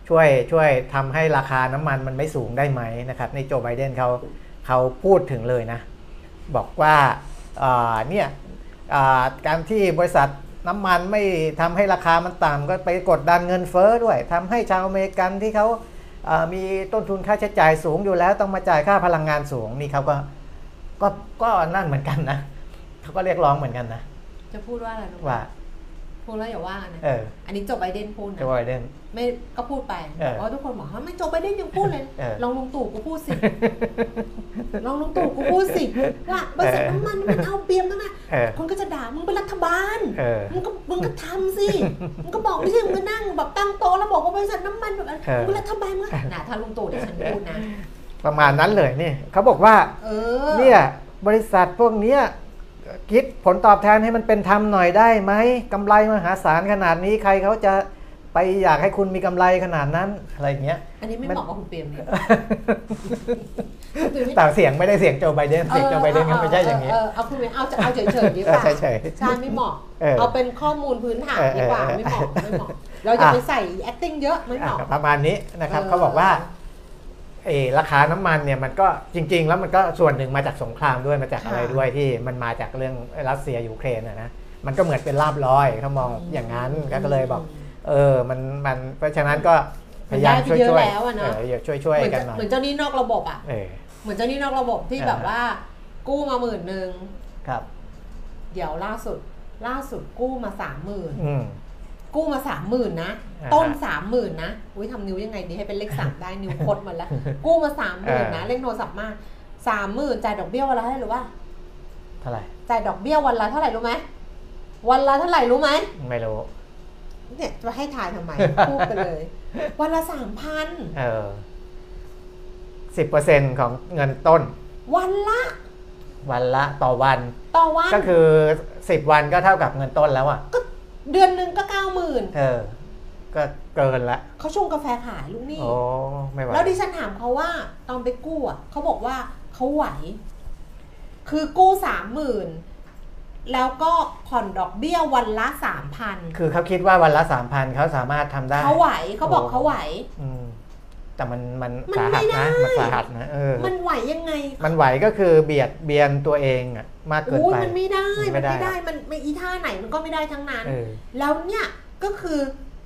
ช่วยช่วยทำให้ราคาน้ำมันมันไม่สูงได้ไหมนะครับในโจไบเดนเขาเขาพูดถึงเลยนะ บอกว่าอ่าเนี่ยการที่บริษัท น้ำมันไม่ทำให้ราคามันต่ำก็ไปกดดันเงินเฟ้อด้วยทำให้ชาวอเมริกันที่เขาอ่ามีต้นทุนค่าใช้จ่ายสูงอยู่แล้วต้องมาจ่ายค่าพลังงานสูงนี่เขาก็ก็ก็นั่นเหมือนกันนะเขาก็เรียกร้องเหมือนกันนะ จะพูดว่าอะไรรู้ไหมว่า พูดแล้วอย่าว่ากันนะเอออันนี้โจไบเดนพูดโจนะไบเดนไม่ก็พูดไปเออเพราะทุกคนบอกว่าไม่โจไบเดนยังพูดเลยเออลองลุงตู่กูพูดสิลองลุงตู่กูพูดสิว่าบริษัทน้ำมันมันเอาเปรียบนะนะเออคนก็จะด่ามึงเป็นรัฐบาลเออมึงก็มึงก็ทำสิมึงก็บอกไม่ใช่มึงก็นั่งแบบตั้งโต๊ะแล้วบอกว่าบริษัทน้ำมันแบบนั้นเออมึงเป็นรัฐบาลมึงก็น่ะถ้าลุงตู่เดี๋ยวฉันพูดนะประมาณนั้นเลยนี่เขาบอกว่าเออเนี่ยบริษัทพวกเนี้ย คิดผลตอบแทนให้มันเป็นธรรมหน่อยได้ไหมกำไรมหาศาลขนาดนี้ใครเขาจะไปอยากให้คุณมีกำไรขนาดนั้นอะไรอย่างเงี้ย อันนี้ไม่มันเหมาะกับคุณเปรมเลยคุณเปรมไม่แต่เสียงไม่ได้เสียงโจไบเดนเสียงโจไบเดนก็ไม่ใช่อย่างนี้เเอาคุณเปรมเอาจะเอาเฉยๆดีกว่าเออเฉยๆใช่ไม่เหมาะเออเอาเป็นข้อมูลพื้นฐานดีกว่าเออเออไม่เหมาะไม่เหมาะ เราอย่าอะไปใส่ acting เยอะไม่เหอะมาะประมาณนี้นะครับเออเขาบอกว่าเออ ราคาน้ำมันเนี่ยมันก็จริง ๆ แล้วมันก็ส่วนหนึ่งมาจากสงครามด้วยมาจากอะไรด้วยที่มันมาจากเรื่องรัสเซียยูเครนอะนะมันก็เหมือนเป็นลาบลอยเขามองอย่างนั้นก็เลยบอก เออมันมันเพราะฉะนั้นก็พยายามช่วยมันได้ไปเยอะช่วยแล้วอะเนอะเอออย่าช่วยช่วยเหมือนกันจะหน่อยเหมือนเจ้าหนี้นอกระบบอะเออเหมือนเจ้าหนี้นอกระบบที่อ่าแบบว่า กู้มาหมื่นหนึ่งครับ เดี๋ยวล่าสุดล่าสุดกู้มาสามหมื่นอืม กู้มาสามหมื่นนะอ่าฮะต้นสามหมื่นนะอุ้ยทำนิ้วยังไงดีให้เป็นเลขสามได้นิ้วคดหมาแล้ว กู้มาสามหมื่นนะอ่าเลขโทรศัพท์มากสามหมื่นจ่ายดอกเบี้ยวันละเท่าไหร่รู้ป่ะเท่าไหร่จ่ายดอกเบี้ยวันละเท่าไหร่รู้ไหมวันละเท่าไหร่รู้ไหมไม่รู้เนี่ยจะให้ถ่ายทำไมพูดไปเลย วันละสามพันเออสิบเปอร์เซ็นของเงินต้น วันละ วันละต่อวัน ต่อวันก็คือสิบวันก็เท่ากับเงินต้นแล้วอะ เดือนหนึ่งก็เก้าหมื่นเออ ก็เกินละเขาชงกาแฟขายลูกหนี้โอ้ไม่ไหวแล้วดิฉันถามเขาว่าตอนไปกู้อะเขาบอกว่าเขาไหว คือกู้สามหมื่นแล้วก็ผ่อนดอกเบี้ยวันละสามพันคือเขาคิดว่าวันละสามพันเขาสามารถทำได้เขาไหวเขาบอกโอ้เขาไหว อืม แต่มันมันมันสาหัสไม่ได้นะมันสาหัสนะเออมันไหวยังไง มันไหวก็คือเบียดเบียนตัวเองอะมากเกินโอ้ยไปมันไม่ได้มันไม่มันได้ไม่ได้มันไม่อีท่าไหนมันก็ไม่ได้ทั้งนั้นเออแล้วเนี่ยก็คือ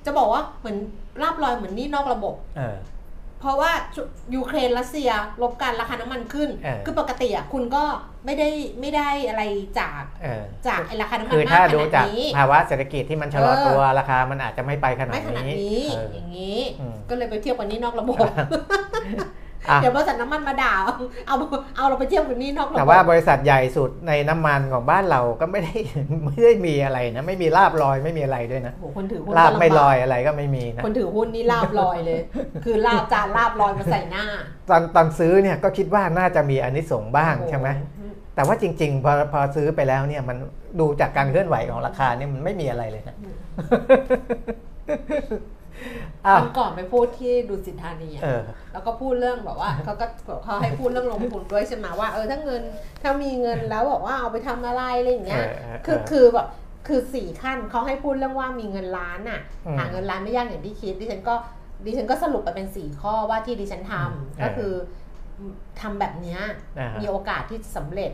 จะบอกว่าเหมือนราบลอยเหมือนหนี่นอกระบบเออ เพราะว่ายูเครนรัสเซียลบกันราคาน้ำมันขึ้นเออคือปกติอะคุณก็ไม่ได้ไม่ได้อะไรจากเออจากไอ้ราคาน้ำมันคือมากถ้าขดูนาดจากนี้ภาวะเศรษฐกิจที่มันชะลอเออตัวราคามันอาจจะไม่ไปขนาไม่ดขนาดนี้นี้เอออย่างนี้อืมก็เลยไปเทียบกับหนี่นอกระบบอะ เดี๋ยวบริษัทน้ำมันมาด่าเอาเอาเอาเราไปเทียบกับหนี่นอกระบบแต่ว่าบริษัทใหญ่สุดในน้ำมันของบ้านเราก็ไม่ได้ไม่ได้มีอะไรนะไม่มีลาบลอยไม่มีอะไรด้วยนะโอ้โหคนถือหุ้นลาบก็ำไม่บกลอยอะไรก็ไม่มีนะคนถือหุ้นนี่ลาบลอยเลย คือลาบจานลาบลอยมาใส่หน้า ตอนตอนซื้อเนี่ยก็คิดว่าน่าจะมีอันนี้ส่งส์บ้างโอ้โใช่ไหมแต่ว่าจริง ๆ พอพอซื้อไปแล้วเนี่ยมันดูจากการเคลื่อนไหวของราคาเนี่ยมันไม่มีอะไรเลยนะอ้า ววันก่อนไปพูดที่ดูสิทธานีอะเออแล้วก็พูดเรื่องแบบว่าเขาก็เขาให้พูดเรื่องลงทุนด้วยใช่ไหมว่าเออถ้าเงินถ้ามีเงินแล้วบอกว่าเอาไปทำอะไรอะไรอย่างเงี้ยเออเออคือเออคือแบบคือสี่ขั้นเขาให้พูดเรื่องว่ามีเงินล้านอะอืมหาเงินล้านไม่ยากอย่างที่คิดดิฉันก็ดิฉันก็สรุปไปเป็นสี่ข้อว่าที่ดิฉันทำอืมก็คือทำแบบเนี้ยอ่าฮะมีโอกาสที่จะสำเร็จ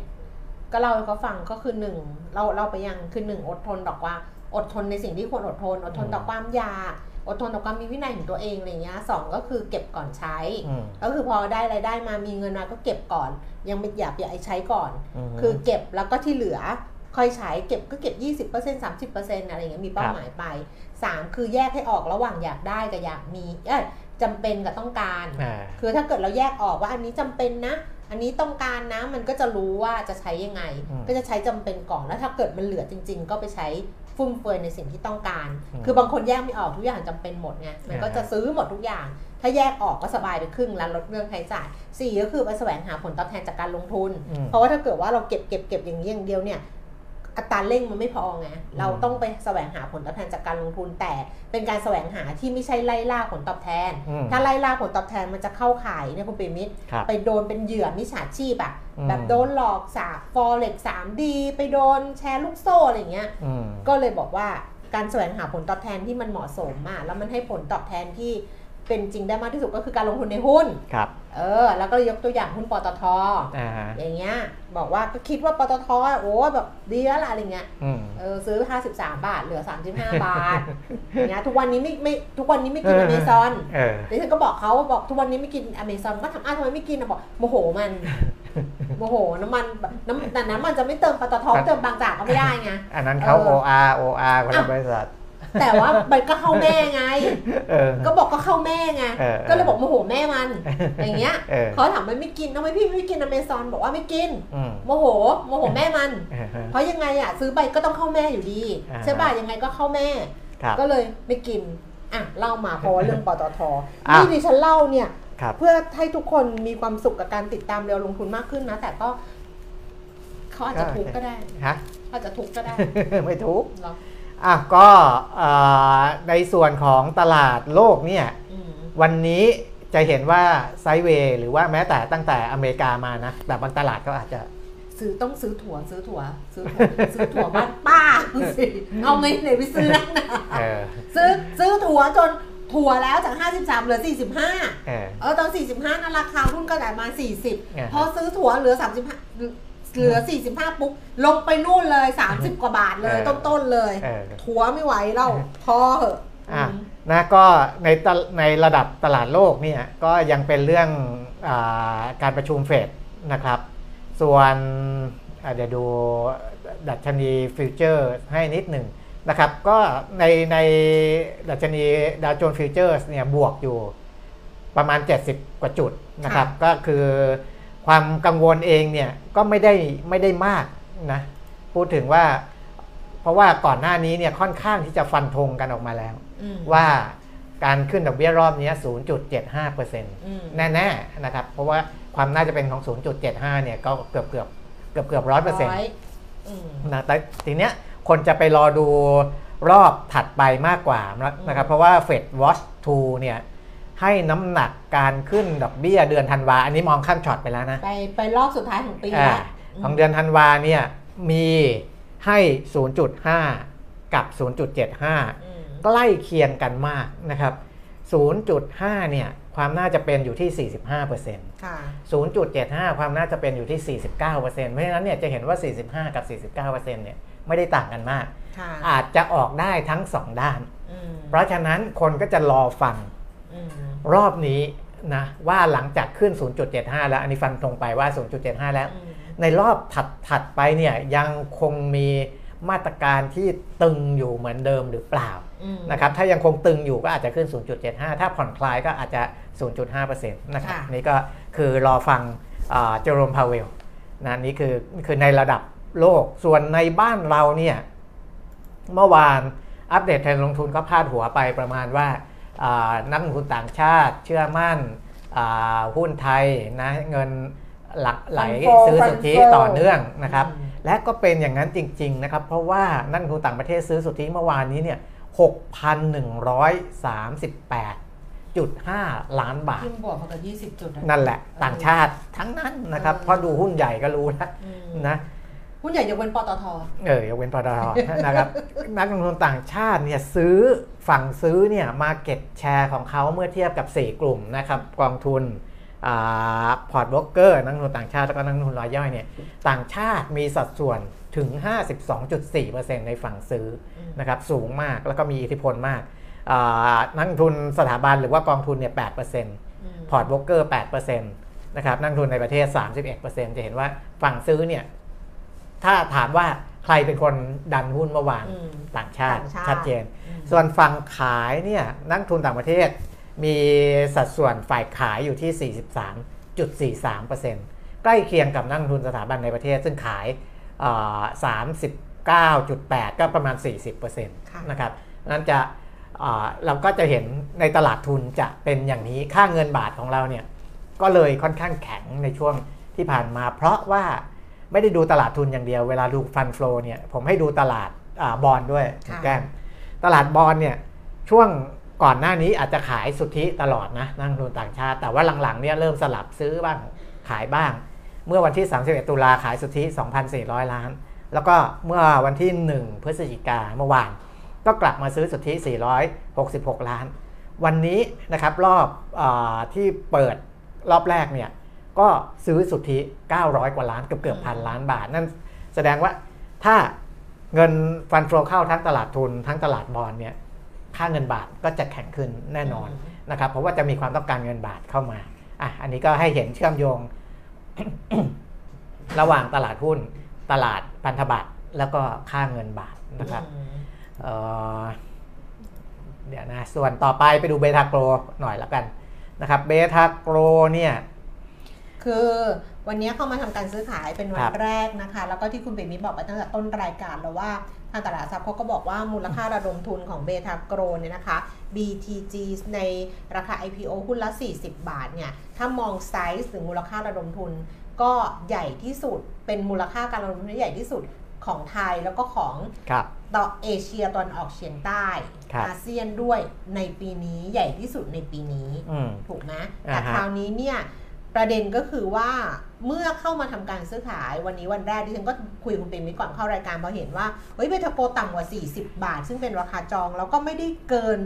ก็เล่าให้เขาฟังก็คือหนึ่งเราเราไปยังคือหนึ่งอดทนต่อความอดทนในสิ่งที่ควรอดทน อดทนต่อความอยาก อดทนต่อความมีวินัยของตัวเองอะไรเงี้ยสองก็คือเก็บก่อนใช้อืมก็คือพอได้รายได้มามีเงินมาก็เก็บก่อน ยังไม่อย่าอย่าไอ้ใช้ก่อนมคือเก็บแล้วก็ที่เหลือค่อยใช้เก็บก็เก็บ 20% 30%อะไรอย่างเงี้ยมีเป้าหมายไป 3 คือแยกให้ออกระหว่างอยากได้กับอยากมีเอ้ยจำเป็นกับต้องการอ่าคือถ้าเกิดเราแยกออกว่าอันนี้จำเป็นนะ อันนี้ต้องการนะมันก็จะรู้ว่าจะใช้ยังไงอืมก็จะใช้จำเป็นก่อนแล้วถ้าเกิดมันเหลือจริง ๆ ก็ไปใช้ ฟุ่มเฟือยในสิ่งที่ต้องการอืมคือบางคนแยกไม่ออกทุกอย่างจำเป็นหมดไงมันก็อ่าจะซื้อหมดทุกอย่าง ถ้าแยกออกก็สบายไปครึ่งแล้วลดเรื่องใช้จ่ายสี่ก็คือไปแสวงหาผลตอบแทนจากการลงทุนอืมเพราะว่าถ้าเกิดว่าเราเก็บเก็บเก็บอย่างนี้อย่างเดียวเนี่ย อัตราเร่งมันไม่พอไงเราต้องไปแสวงหาผลตอบแทนจากการลงทุนแต่เป็นการแสวงหาที่ไม่ใช่ไล่ล่าผลตอบแทนอืมถ้าไล่ล่าผลตอบแทนมันจะเข้าข่ายเนี่ยคุณปิมิตรครับไปโดนเป็นเหยื่อมิจฉาชีพอะอืมแบบโดนหลอกสาฟอเร็กสามดีไปโดนแชร์ลูกโซ่อะไรอย่างเงี้ยอืมก็เลยบอกว่าการแสวงหาผลตอบแทนที่มันเหมาะสมอะแล้วมันให้ผลตอบแทนที่ เป็นจริงได้มากที่สุดก็คือการลงทุนในหุ้น ครับ เออ แล้วก็ยกตัวอย่างหุ้นปตท อ่าฮะอย่างเงี้ย บอกว่าก็คิดว่าปตทอะโอ้แบบดีแล้วล่ะอะไรเงี้ย อืม เออซื้อ 53 บาท เหลือ 35 บาท อย่างเงี้ย ทุกวันนี้ไม่ไม่ทุกวันนี้ไม่กินเออ อเมซอนเออ ดิฉันก็บอกเขาบอกทุกวันนี้ไม่กินอเมซอนก็ถามอ้าวทำไมไม่กินอะบอกโมโหมัน โมโหน้ำมันแบบน้ำแต่น้ำมันจะไม่เติมปตทเติมบางจากก็ไม่ได้ไง อันนั้นเขา เออ OR OR คนละอะบริษัท แต่ว่ามันก็เข้าแม่ไงเออก็บอกก็เข้าแม่ไงเออก็เลยบอกโมโหแม่มัน อย่างเงี้ยเออเขาถามมันไม่กินทำไมพี่ไม่กินอเมซอนบอกว่าไม่กินอืมโมโหโมโหแม่มันเออเออเพราะยังไงอะซื้อไปก็ต้องเข้าแม่อยู่ดีอ่าใช่ป่ะยังไงก็เข้าแม่ครับก็เลยไม่กินอะเล่ามาเพราะว่าเรื่องปตทอะนี่ดิฉันเล่าเนี่ยครับเพื่อให้ทุกคนมีความสุขกับการติดตามเร็วลงทุนมากขึ้นนะ แต่ก็เขาอาจจะทุกข์ก็ได้ฮะอาจจะทุกข์ก็ได้ ไม่ทุกเหร ออะก็เอ่อในส่วนของตลาดโลกเนี่ยอืมวันนี้จะเห็นว่าไซด์เวย์หรือว่าแม้แต่ตั้งแต่อเมริกามานะ แต่บางตลาดก็อาจจะซื้อต้องซื้อถั่วซื้อถั่วซื้อถั่วซื้อถั่วบ้านป้าสิเอาเงินไหนไปซื้อนั่นนะเออซื้อซื้อถั่วจนถั่วแล้วจาก 53 เหลือ 45 เออเออตอน 45 นั้นราคาหุ้นก็ได้มาอ่า40ฮะพอซื้อถั่วเหลือ 35 เหลือ 45 ปุ๊บลงไปนู่นเลย 30 กว่าบาทเลยเออต้นๆเลยเออ ถั่วไม่ไหวแล้วพอเหอะอะอืม นะก็ในตะในระดับตลาดโลกเนี่ยก็ยังเป็นเรื่องอาการประชุมเฟดนะครับ ส่วนอะเดี๋ยวดูดัชนีฟิวเจอร์ให้นิดหนึ่งนะครับ ก็ในในดัชนีดาวโจนส์ฟิวเจอร์เนี่ยบวกอยู่ประมาณ 70 กว่าจุดนะครับ ก็คือ ความกังวลเองเนี่ยก็ไม่ได้ไม่ได้มากนะพูดถึงว่า เพราะว่าก่อนหน้านี้เนี่ยค่อนข้างที่จะฟันธงกันออกมาแล้วอืมว่าการขึ้นดอกเบี้ยรอบนี้ 0.75%อืมแน่ๆนะครับ เพราะว่าความน่าจะเป็นของ 0.75 เนี่ยก็เกือบเกือบเกือบเกือบร้อยเปอร์เซ็นต์ร้อยอืมนะแต่ทีเนี้ยคนจะไปรอดูรอบถัดไปมากกว่านะครับ เพราะว่า Fed Watch 2 เนี่ย ให้น้ำหนักการขึ้นดอกเบี้ยเดือนธันวา อันนี้มองข้ามช็อตไปแล้วนะ ไปไปรอบสุดท้ายของปีอ่าแล้วของเดือนธันวาเนี่ยมีให้ 0.5 กับ 0.75อืมใกล้เคียงกันมากนะครับ 0.5 เนี่ยความน่าจะเป็นอยู่ที่ 45%ค่ะ0.75 ความน่าจะเป็นอยู่ที่ 49%เพราะฉะนั้นเนี่ยจะเห็นว่า 45 กับ 49%เนี่ยไม่ได้ต่างกันมากค่ะอาจจะออกได้ทั้ง2ด้านอืมเพราะฉะนั้นคนก็จะรอฟังอืม รอบนี้นะว่าหลังจากขึ้น 0.75 แล้ว อันนี้ฟันตรงไปว่า 0.75 แล้วอืมในรอบถัดถัดไปเนี่ยยังคงมีมาตรการที่ตึงอยู่เหมือนเดิมหรือเปล่าอืมนะครับถ้ายังคงตึงอยู่ก็อาจจะขึ้น 0.75 ถ้าผ่อนคลายก็อาจจะ 0.5%นะครับค่ะนี่ก็คือรอฟังเจอโรมพาเวลนะนี่คือคือในระดับโลกส่วนในบ้านเราเนี่ยเมื่อวานอัปเดตเทรนด์ลงทุนก็พาดหัวไปประมาณว่าอ่า นักลงทุนต่างชาติ เชื่อมั่นอ่าหุ้นไทยนะเงินหลั่งไหล fund flow ซื้อสุทธิ fund flow ต่อเนื่องนะครับอืมและก็เป็นอย่างนั้นจริง ๆ นะครับ เพราะว่านักลงทุนต่างประเทศซื้อสุทธิเมื่อวานนี้เนี่ย6,138.5ล้านบาทขึ้นบวกมากับยี่สิบจุดอนั่นแหละ ต่างชาติทั้งนั้นนะครับเออเพราะดูหุ้นใหญ่ก็รู้นะอืมนะ หุ้นใหญ่ยกเว้นปตท เออยกเว้นปตทนะครับ นักลงทุนต่างชาติเนี่ยซื้อฝั่งซื้อเนี่ย market share ของเขาเมื่อเทียบกับ 4 กลุ่มนะครับกองทุนพอร์ตโบรกเกอร์นักลงทุนต่างชาติแล้วก็นักลงทุนรายย่อยเนี่ยต่างชาติมีสัดส่วนถึง 52.4%ในฝั่งซื้ออมนะครับสูงมากแล้วก็มีอิทธิพลมากอ่านักลงทุนสถาบันหรือว่ากองทุนเนี่ย8%มพอร์ตโบรกเกอร์8%นะครับนักลงทุนในประเทศ 31%จะเห็นว่าฝั่งซื้อเนี่ย ถ้าถามว่าใครเป็นคนดันหุ้นเมื่อวานอืมต่างชาติต่างชาติชัดเจนอืมส่วนฝั่งขายเนี่ยนักลงทุนต่างประเทศ มีสัดส่วนฝ่ายขายอยู่ที่ 43.43%ใกล้เคียงกับนักลงทุนสถาบันในประเทศ ซึ่งขายเอ่อ39.8 ก็ประมาณ 40%นะครับนั้นจะเอ่อเราก็จะเห็นในตลาดทุนจะเป็นอย่างนี้ค่าเงินบาทของเราเนี่ยก็เลยค่อนข้างแข็งในช่วงที่ผ่านมา เพราะว่า ไม่ได้ดูตลาดทุนอย่างเดียวเวลาดูฟันฟลอเนี่ยผมให้ดูตลาดอาบอลด้วยค่ะแก้มตลาดบอลเนี่ยช่วงก่อนหน้านี้อาจจะขายสุทธิตลอดนะนักลงทุนต่างชาติ แต่ว่าหลังๆเนี่ยเริ่มสลับซื้อบ้างขายบ้าง เมื่อวันที่ 31 ตุลาขายสุทธิ 2,400 ล้าน แล้วก็เมื่อวันที่ 1 พฤศจิกาเมื่อวาน ก็กลับมาซื้อสุทธิ 466 ล้าน วันนี้นะครับรอบอาที่เปิดรอบแรกเนี่ย ก็ซื้อสุทธิ 900 กว่าล้านเกือบเกือบพันล้านบาท นั่นแสดงว่าถ้าเงินฟันโฟเข้าทั้งตลาดทุนทั้งตลาดบอลเนี่ยค่าเงินบาทก็จะแข็งขึ้นแน่นอนนะครับ เพราะว่าจะมีความต้องการเงินบาทเข้ามาอะอันนี้ก็ให้เห็นเชื่อมโยง ระหว่างตลาดหุ้น ตลาดพันธบัตรแล้วก็ค่าเงินบาทนะครับอืมเอ่อเดี๋ยวนะส่วนต่อไปไปดูเบทาโกรหน่อยละกันนะครับเบทาโกรเนี่ย คือวันนี้เข้ามาทำการซื้อขายเป็นวัคนรับแรกนะคะ แล้วก็ที่คุณเบมิบอกไปตั้งแต่ต้นรายการแล้วว่าทางตลาดทรัพย์เขาก็บอกว่ามูลค่าระดมทุนของเบทาโกรเนี่ยนะคะ BTG ในราคา IPO หุ้นละ 40 บาทเนี่ย ถ้ามองไซส์หรือมูลค่าระดมทุน ก็ใหญ่ที่สุด เป็นมูลค่าการระดมทุนที่ใหญ่ที่สุดของไทยแล้วก็ของครับต่อเอเชียตอนออกเฉียงใต้ครับอาเซียนด้วยในปีนี้ใหญ่ที่สุดในปีนี้อืมถูกไหมอ่าแต่ฮะคราวนี้เนี่ย ประเด็นก็คือว่าเมื่อเข้ามาทำการซื้อขายวันนี้วันแรกที่ฉันก็คุยกับคุณเปรมมิตรก่อนเข้ารายการพอเห็นว่าเฮ้ยเบทาโกต่ำกว่า 40 บาท ซึ่งเป็นราคาจองแล้วก็ไม่ได้เกิน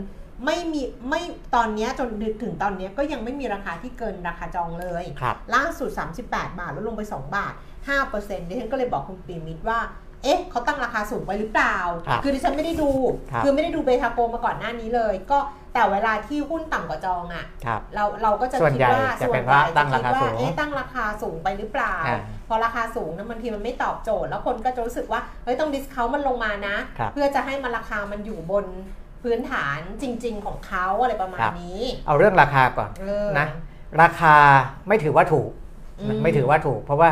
ไม่มีไม่ตอนเนี้ยจนถึงตอนเนี้ยก็ยังไม่มีราคาที่เกินราคาจองเลยครับล่าสุด 38 บาทลดลงไป 2 บาท5%ดิฉันก็เลยบอกคุณปีมิตรว่า เอ๊ะเขาตั้งราคาสูงไปหรือเปล่า ครับอดิฉันไม่ได้ดู ครับอไม่ได้ดูเบทาโกมาก่อนหน้านี้เลย ก็แต่เวลาที่หุ้นต่ำกว่าจองอะครับ เราเราก็จะส่วนคิดใหญ่ว่าจะเป็นส่วนใหญ่ว่าตั้งราคาจะดว่สูงเอ๊ะตั้งราคาสูงไปหรือเปล่า อ่าพอราคาสูงนะบางทีมันไม่ตอบโจทย์ แล้วคนก็จะรู้สึกว่าเฮ้ยต้องดิสคาวมันลงมานะ ครับ เพื่อจะให้มันราคามันอยู่บนพื้นฐานจริง ๆ ของเขาอะไรประมาณครับนี้เอาเรื่องราคาก่อนเออนะ ราคาไม่ถือว่าถูก อืมไม่ถือว่าถูก เพราะว่า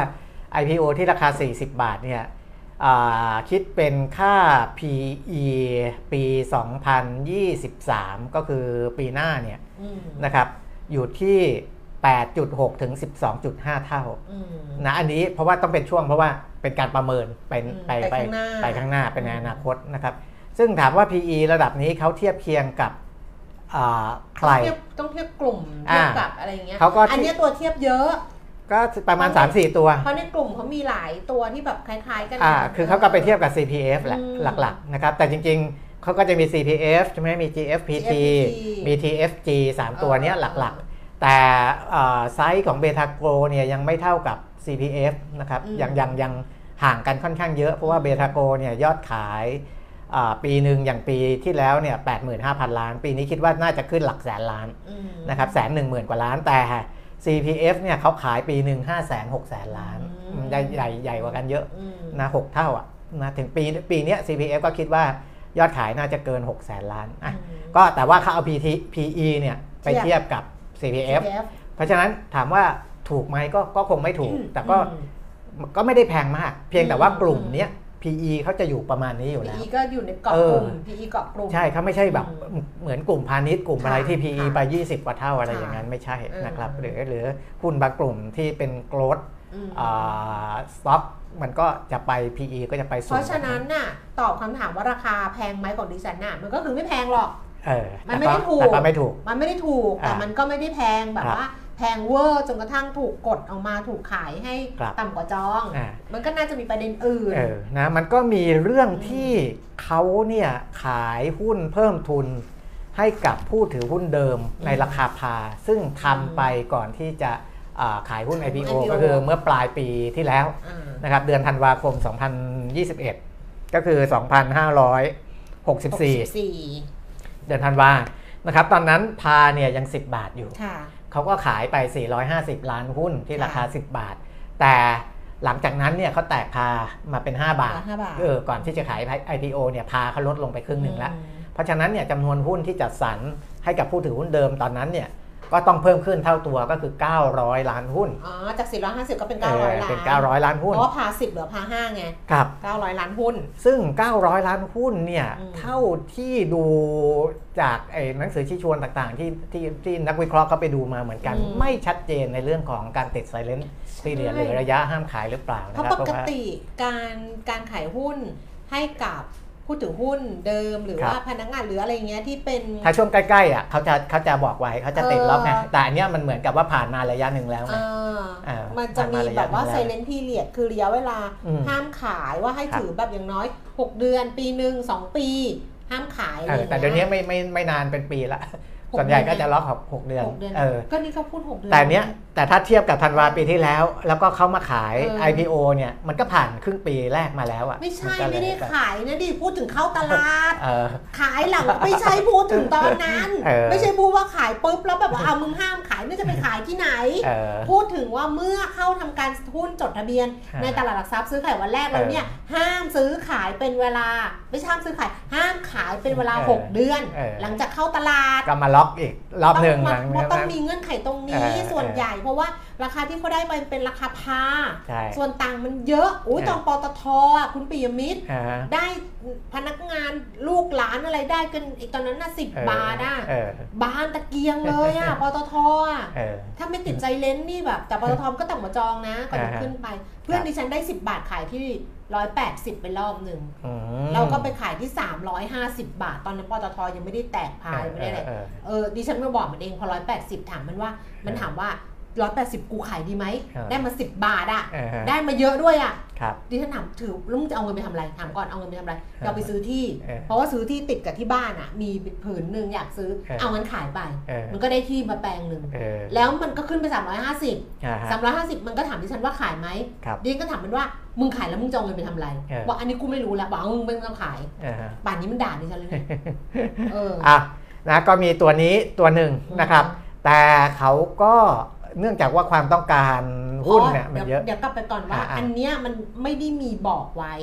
IPO ที่ราคา 40 บาทเนี่ยอ่า คิดเป็นค่า PE ปี 2023 ก็คือปีหน้าเนี่ยอืมนะครับ อยู่ที่ 8.6 ถึง 12.5 เท่าอืมนะอันนี้เพราะว่าต้องเป็นช่วงเพราะว่าเป็นการประเมินเป็นอืมไปไปข้างหน้าไปข้างหน้าเป็นในอืมอนาคตนะครับ ซึ่งถามว่า PE ระดับนี้เขาเทียบเคียงกับอ่าใครต้องเทียบต้องเทียบกลุ่มอ่าเทียบกับอะไรอย่างเงี้ยเขาก็อันเนี้ยตัวเทียบเยอะ ก็ประมาณ 3-4 ตัว เพราะในกลุ่มเขามีหลายตัวที่แบบคล้ายๆกันอ่าคือเขาก็ไปเทียบกับ CPF แหละอืมหลักๆนะครับ แต่จริงๆเขาก็จะมี CPF ใช่ไหมมี GFPT GFPT มี TFG 3 ตัวเนี้ยเออหลักๆ แต่เอ่อไซส์ของเบทาโกรเนี่ยยังไม่เท่ากับ CPF นะครับอืมยังยังยังห่างกันค่อนข้างเยอะ เพราะว่าเบทาโกรเนี่ยยอดขายอ่าปีหนึ่งอย่างปีที่แล้วเนี่ย85,000ล้าน ปีนี้คิดว่าน่าจะขึ้นหลักแสนล้านอืมนะครับแสนหนึ่งหมื่นกว่าล้านแต่ CPF เนี่ยเขาขายปีหนึ่ง5 6 0 0 0 0ล้านอืมใหญ่ใหญ่ใหญ่กว่ากันเยอะอืมนะหกเท่าอะนะถึงปีปีเนี้ย CPF ก็คิดว่ายอดขายน่าจะเกิน6 0แสนล้านอะอืมก็แต่ว่าเขาเอา PT PE เนี่ยไปเทียบเทียบกับ CPF CPF เพราะฉะนั้นถามว่าถูกไหมก็ก็คงไม่ถูกอืมแต่ก็อืมก็ไม่ได้แพงมาก เพียงแต่ว่าอืมกลุ่มเนี้ย PE เขาจะอยู่ประมาณนี้อยู่แล้ว PE ก็อยู่ในเกาะเออกลุ่ม PE เกาะกลุ่ม ใช่เขาไม่ใช่แบบอืมเหมือนกลุ่มพาณิชย์กลุ่มอะไรที่ PE ค่ะไป 20 กว่าเท่าอะไรค่ะอย่างนั้นไม่ใช่เออนะครับ หรือหรือหุ้นบางกลุ่มที่เป็นโกลดอืมสต็อกมันก็จะไป PE ก็จะไปสูเพงราะฉะนั้นน่ะตอบคำถามว่าราคาแพงไหมของดิฉันน่ะมันก็คือไม่แพงหรอกเออมันไม่ได้ถูกแต่ก็ไม่ถูก มันไม่ได้ถูกแต่อ่ามัมันก็ไม่ได้แพงแบบครับว่า แพงเวอร์จนกระทั่งถูกกดออกมาถูกขายให้ครับต่ำกว่าจองอ่ามันก็น่าจะมีประเด็นอื่นเออนะมันก็มีเรื่องที่เขาเนี่ยขายหุ้นเพิ่มทุนให้กับผู้ถือหุ้นเดิมในราคาพา ซึ่งทำไปก่อนที่จะอ่าขายหุ้น IPO IPO ก็คือเมื่อปลายปีที่แล้วอ่านะครับเดือนธันวาคม 2021 ก็คือ 2564 64 เดือนธันวานะครับตอนนั้นพาเนี่ยยัง 10 บาทอยู่ค่ะ เขาก็ขายไป 450 ล้านหุ้นที่ราคาค่ะ10 บาท แต่หลังจากนั้นเนี่ยเขาแตกพามาเป็น5บาทห้าบาทเออก่อนที่จะขาย IPO เนี่ยพาเขาลดลงไปครึ่งหนึ่งแล้วอืมเพราะฉะนั้นเนี่ยจำนวนหุ้นที่จัดสรรให้กับผู้ถือหุ้นเดิมตอนนั้นเนี่ย ก็ต้องเพิ่มขึ้นเท่าตัวก็คือ 900 ล้านหุ้นอ๋อจาก 450 ก็เป็นเออ900 ล้านเป็น 900 ล้านเพหุ้นราะว่าพา 10 เหลือพา 5 ไงครับ900 ล้านหุ้น ซึ่ง 900 ล้านหุ้นเนี่ยอืมเท่าที่ดูจากไอ้หนังสือชี้ชวนต่างๆ ที่ที่ที่นักวิเคราะห์เขาไปดูมาเหมือนกันอืมไม่ชัดเจนในเรื่องของการติดไซเลนต์ปีเรียหรือระยะห้ามขายหรือเปล่าเพนะราะครับปกติการการขายหุ้นให้กับ ผู้ถือหุ้นเดิมหรือครับว่าพนักงานหรืออะไรเงี้ยที่เป็น ถ้าช่วงใกล้ๆอะเขาจะเขาจะบอกไว้เขาจะติดล็อกไงเออแต่อันเนี้ยมันเหมือนกับว่าผ่านมาระยะหนึ่งแล้วไงอ่าอ่ามันจะมีแบบว่าผ่านมาระยะหนึ่งแล้วไซเลน t พีเรียดคือระยะเวลาอืมห้ามขายว่าให้ครับถือแบบอย่างน้อย 6 เดือนปีหนึ่งสองปีห้ามขายอะไรเอออย่างแต่เงี้ยเดี๋ยวนี้ไม่ไม่ไม่นานเป็นปีละหกส่วนใหญ่เดือนก็จะล็อกหกหกเดือนหกเดือน เออ ก็นี่เขาพูด6เดือน แต่เนี้ย แต่ถ้าเทียบกับธันวาปีที่แล้ว แล้วก็เขามาขาย เออ IPO เนี่ยมันก็ผ่านครึ่งปีแรกมาแล้วอะไม่ใช่นก็เลยไม่ได้ขายนะดิพูดถึงเข้าตลาด เออ ขายหลังไม่ใช่พูดถึงตอนนั้น เออ ไม่ใช่พูดว่าขายปุ๊บแล้วแบบว่าเอามึงห้ามขายไม่จะไปขายที่ไหน เออ พูดถึงว่าเมื่อเข้าทำการหุ้นจดทะเบียน ฮะในตลาดหลักทรัพย์ซื้อขายวันแรกแล้วเนี่ยห้ามซื้อขายเป็นเวลา ไม่ใช่ห้ามซื้อขาย ห้ามขายเป็นเวลา เออหกเดือน เออ หลังจากเข้าตลาดก็มาล็อกอีกรอบหนึ่งต้หอลังงมันจากต้องนั้นมีเงื่อนไขตรงนี้เออส่วนเออ ใหญ่เพราะว่าราคาที่เขาได้มันเป็นราคาพา ใช่ ส่วนต่างมันเยอะอุ้ยเออตอนปตทอะคุณปิยมิตร อ่าฮะได้พนักงานลูกหลานอะไรได้กันอีกตอนนั้นน่ะสิบเออบาทอะเออ บานตะเกียงเลยอะ ปตทอะ เออ ถ้าไม่ติดใจเลนส์นี่แบบ แต่ปตทก็ต้องมาจองนะก่อนจะอ่าฮะ ขึ้นไป เพื่อนดิฉันได้ 10 บาทขายที่ 180 ไปรอบหนึ่ง อืมเราก็ไปขายที่ 350 บาท ตอนนั้นปตทยังไม่ได้แตกพายไม่ได้อะไรเออเออดิฉันมาบอกมันเองพอ 180 ถามมันว่า มันถามว่า 180กูขายดีไหม เออได้มา10บาทอะ เออฮะ ได้มาเยอะด้วยอะ ครับดิฉันถามถือแล้วมึงจะเอาเงินไปทำอะไรถามก่อนเอาเงินไปทำอะไรเราไปซื้อที่ เออเพราะว่าซื้อที่ติดกับที่บ้านอะ มีผืนหนึ่งอยากซื้อ เออ เอาเงินขายไป เออมันก็ได้ที่มาแปลงหนึ่งเออแล้วมันก็ขึ้นไป 350 อ่าฮะ350 มันก็ถามดิฉันว่าขายไหมครับ ดิฉันก็ถามมันว่ามึงขายแล้วมึงจะเอาเงินไปทำอะไรเออ บอกอันนี้กูไม่รู้แล้วบอกเอามึงไม่ต้องขายเออฮะ ป่านนี้มันด่าดิฉันเลยนะเออ อะนะก็มีตัวนี้ตัวหนึ่งนะครับ แต่เขาก็ เนื่องจากว่าความต้องการหุ้นเนี่ยมันเยอะ เดี๋ยวกลับไปก่อนว่าอ่าๆอันเนี้ยมันไม่ได้มีบอกไว้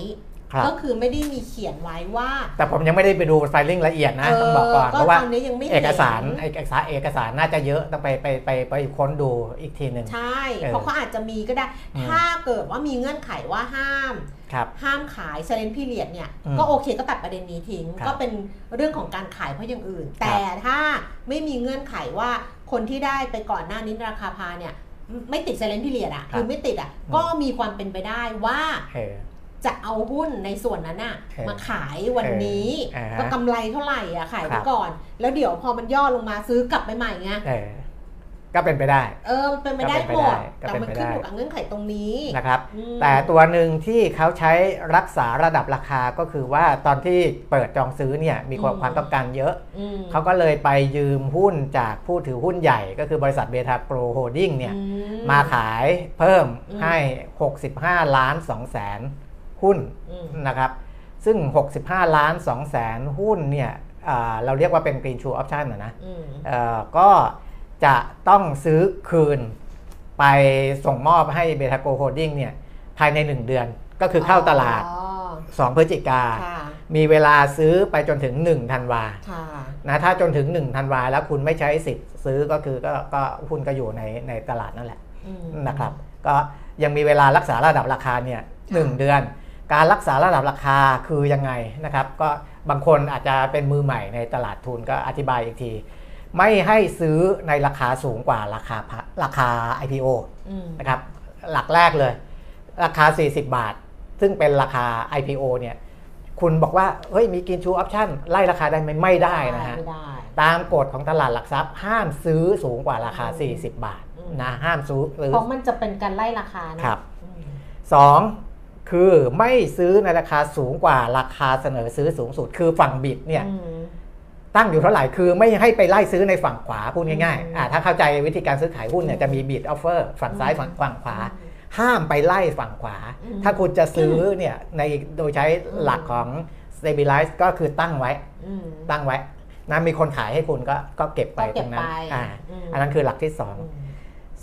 ครับก็คือไม่ได้มีเขียนไว้ว่า แต่ผมยังไม่ได้ไปดูไฟลิ่งละเอียดนะต้องบอกก่อนก็เพราะว่าตอนนี้ยังไม่ห็นเอกสารเอกสารเอกสารน่าจะเยอะต้องไปไปไปไปค้นดูอีกทีหนึ่งใช่เออเพราะเขาอาจจะมีก็ได้อืมถ้าเกิดว่ามีเงื่อนไขว่าห้ามครับห้ามขายเซเลนพีเรียดเนี่ยอืมก็โอเคก็ตัดประเด็นนี้ทิ้งครับก็เป็นเรื่องของการขายเพราะอย่างอื่นครับแต่ถ้าไม่มีเงื่อนไขว่า คนที่ได้ไปก่อนหน้านี้ราคาพาเนี่ยไม่ติดเซเลนพีเรียดอะครับคือไม่ติดอะอืมก็มีความเป็นไปได้ว่าเออจะเอาหุ้นในส่วนนั้นน่ะเออมาขายวันนี้เอออ่าฮะก็กำไรเท่าไหร่อะขายคไปรับก่อน แล้วเดี๋ยวพอมันย่อลงมาซื้อกลับไปใหม่ไงเออ ก็เป็นไปได้ เออมันเป็นไปได้ก็เป็นหมไปได้ดก็แต่เป็นมันไปขึ้นได้อยู่กับเงื่อนไขตรงนี้นะครับอืมแต่ตัวหนึ่งที่เขาใช้รักษาระดับราคาก็คือว่าตอนที่เปิดจองซื้อเนี่ยมีความความต้องการเยอะอืมเขาก็เลยไปยืมหุ้นจากผู้ถือหุ้นใหญ่ ก็คือบริษัทเบทาโปรโฮดดิ้งเนี่ยอืมาขายเพิ่มอืมให้ 65 ล้าน2แสนหุ้นอืมนะครับซึ่ง 65 ล้าน2แสนหุ้นเนี่ยอ่าเราเรียกว่าเป็น Green True Option นะนะอืมเอ่อก็ จะต้องซื้อคืนไปส่งมอบให้เบทาโกรโฮลดิ้งเนี่ยภายใน 1 เดือนก็คือเข้าตลาดอ๋อ2พฤศจิกาค่ะมีเวลาซื้อไปจนถึง1ธันวาค่ะนะถ้าจนถึง1ธันวาแล้วคุณไม่ใช้สิทธิ์ซื้อก็คือก็ก็หุ้นก็อยู่ในในตลาดนั่นแหละอืมนะครับ ก็ยังมีเวลารักษาระดับราคาเนี่ยหนึ่งเดือน การรักษาระดับราคาคือยังไงนะครับ ก็บางคนอาจจะเป็นมือใหม่ในตลาดทุนก็อธิบายอีกที ไม่ให้ซื้อในราคาสูงกว่าราคาพะราคา IPO อืมนะครับหลักแรกเลย ราคา 40 บาท ซึ่งเป็นราคา IPO เนี่ยคุณบอกว่าเฮ้ยมี greenshoe option ไล่ราคาได้ไหมไม่ได้นะฮะไม่ได้ตามกฎของตลาดหลักทรัพย์ห้ามซื้อสูงกว่าราคา 40 บาทอืมนะห้ามซื้อหรือเพราะมันจะเป็นการไล่ราคานะครับอืมสองคือไม่ซื้อในราคาสูงกว่าราคาเสนอซื้อสูงสุด คือฝั่ง bid เนี่ยอืม ตั้งอยู่เท่าไหร่คือไม่ให้ไปไล่ซื้อในฝั่งขวาพูดง่ายอืมๆอ่าถ้าเข้าใจวิธีการซื้อขายหุ้นเนี่ยอืมจะมี bid offer ฝั่งซ้ายอืมฝั่งฝั่งขวา ห้ามไปไล่ฝั่งขวาอืมถ้าคุณจะซื้อเนี่ยในโดยใช้หลักของ stabilize ก็คือตั้งไว้อืมตั้งไว้นะมีคนขายให้คุณก็ก็เก็บไปก็เก็บตรงนั้นไปอ่าอืมอันนั้นคือหลักที่สองอืม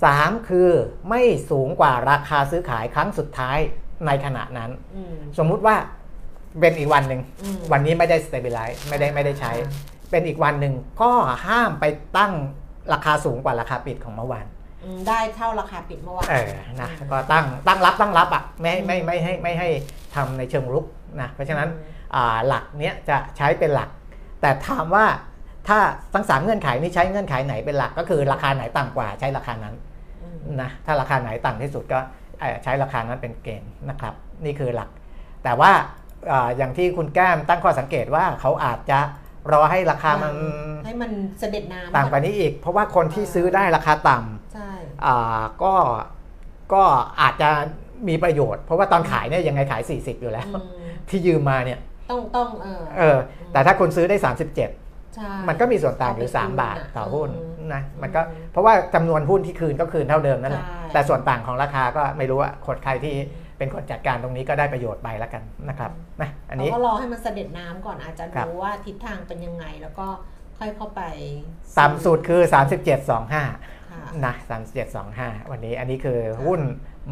สามคือไม่สูงกว่าราคาซื้อขายครั้งสุดท้ายในขณะนั้นอืมสมมุติว่าเป็นอีกวันหนึ่งอืมวันนี้ไม่ได้ stabilize ไม่ได้ไม่ได้ใช้อ่า เป็นอีกวันหนึ่งก็ห้ามไปตั้งราคาสูงกว่าราคาปิดของเมื่อวานอืมได้เท่าราคาปิดเมื่อวานเออนะก็ตั้งตั้งรับตั้งรับอะไม่ไม่ไม่ให้ไม่ให้ทำในเชิงรุกนะเพราะฉะนั้นอ่าหลักเนี้ยจะใช้เป็นหลัก แต่ถามว่าถ้าทั้งสามเงื่อนไขนี้ใช้เงื่อนไขไหนเป็นหลักก็คือราคาไหนต่ำกว่าใช้ราคานั้นอืมนะถ้าราคาไหนต่ำที่สุดก็เอ่อใช้ราคานั้นเป็นเกณฑ์นะครับ นี่คือหลัก แต่ว่าเอ่ออย่างที่คุณแก้มตั้งข้อสังเกตว่าเขาอาจจะ รอให้ราคามันให้มันเสด็จน้ำต่ำกว่านี้อีก เพราะว่าคนที่ซื้อได้ราคาต่ำใช่อ่าก็ก็อาจจะมีประโยชน์ เพราะว่าตอนขายเนี่ยยังไงขาย 40 อยู่แล้วอืมที่ยืมมาเนี่ยต้องต้องเออเออ แต่ถ้าคุณซื้อได้ 37ใช่มันก็มีส่วนต่างอยู่เอาไปคืน3บาทน่ะต่อหุ้นอืมนะมันก็อืมเพราะว่าจำนวนหุ้นที่คืนก็คืนเท่าเดิมนั่นแหละใช่แต่ส่วนต่างของราคาก็ไม่รู้ว่าคนใครที่ เป็นคนจัดการตรงนี้ก็ได้ประโยชน์ไปแล้วกันนะครับนะอันเรานี้ก็รอให้มันเสด็จน้ำก่อนอาจจะครับรู้ว่าทิศทางเป็นยังไงแล้วก็ค่อยเข้าไปต่ำสุดคือ 37.25ค่ะนะ3725 วันนี้อันนี้คือหุ้น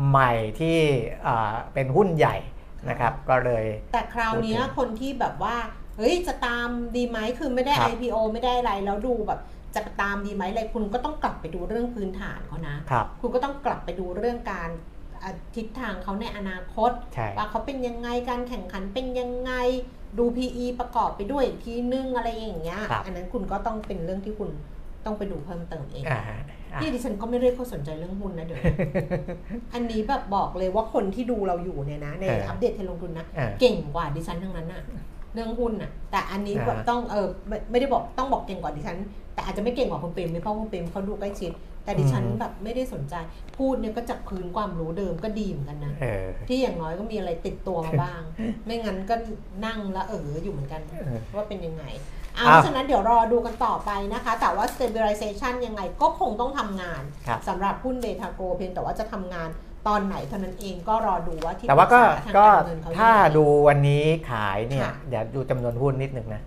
ใหม่ที่เอ่อเป็นหุ้นใหญ่นะครับ ก็เลย แต่คราวเนี้ยพูดถึงคนที่แบบว่า เฮ้ย จะตามดีไหมคือไม่ได้ครับ IPO ไม่ได้อะไรแล้วดูแบบจะตามดีไหมอะไรคุณก็ต้องกลับไปดูเรื่องพื้นฐานเขานะครับคุณก็ต้องกลับไปดูเรื่องการอะ ทิศทางเขาในอนาคตใช่ว่าเขาเป็นยังไงการแข่งขันเป็นยังไงดู PE ประกอบไปด้วยอีกทีนึงอะไรอย่างเงี้ยครับอันนั้นคุณก็ต้องเป็นเรื่องที่คุณต้องไปดูเพิ่มเติมเองอ่าอะนี่ดิฉันก็ไม่ได้เข้าสนใจเรื่องหุ้นนะเดี๋ยวนี้อันนี้แบบบอกเลยว่าคนที่ดูเราอยู่เนี่ยนะ ในเอออัอัปเดตเทรนด์ลงทุนนะเออเก่งกว่าดิฉันทั้งนั้นอะ เรื่องหุ้นอะแต่อันนี้อ่าแบบต้องเออไม่ไม่ได้บอกต้องบอกเก่งกว่าดิฉัน แต่อาจจะไม่เก่งกว่าคุณเปรมเพราะคุณเปรมเขาดูใกล้ชิด แต่ดิฉันแบบไม่ได้สนใจ พูดเนี่ยก็จากพื้นความรู้เดิมก็ดีเหมือนกันนะเออที่อย่างน้อยก็มีอะไรติดตัวมาบ้าง ไม่งั้นก็นั่งแล้วเอออยู่เหมือนกันเออว่าเป็นยังไงเอาอ้าวฉะนั้นเดี๋ยวรอดูกันต่อไปนะคะ แต่ว่า stabilization ยังไงก็คงต้องทำงานครับสำหรับหุ้นเดทาโกเพียงแต่ว่าจะทำงาน ตอนไหนเท่านั้นเองก็รอดูว่าที่แต่ว่าก็ปรึษทางก็รเงินเขถ้ายังไงดูวันนี้ขายเนี่ยค่ะเดี๋ยวดูจำนวนหุ้นนิดหนึ่งนะ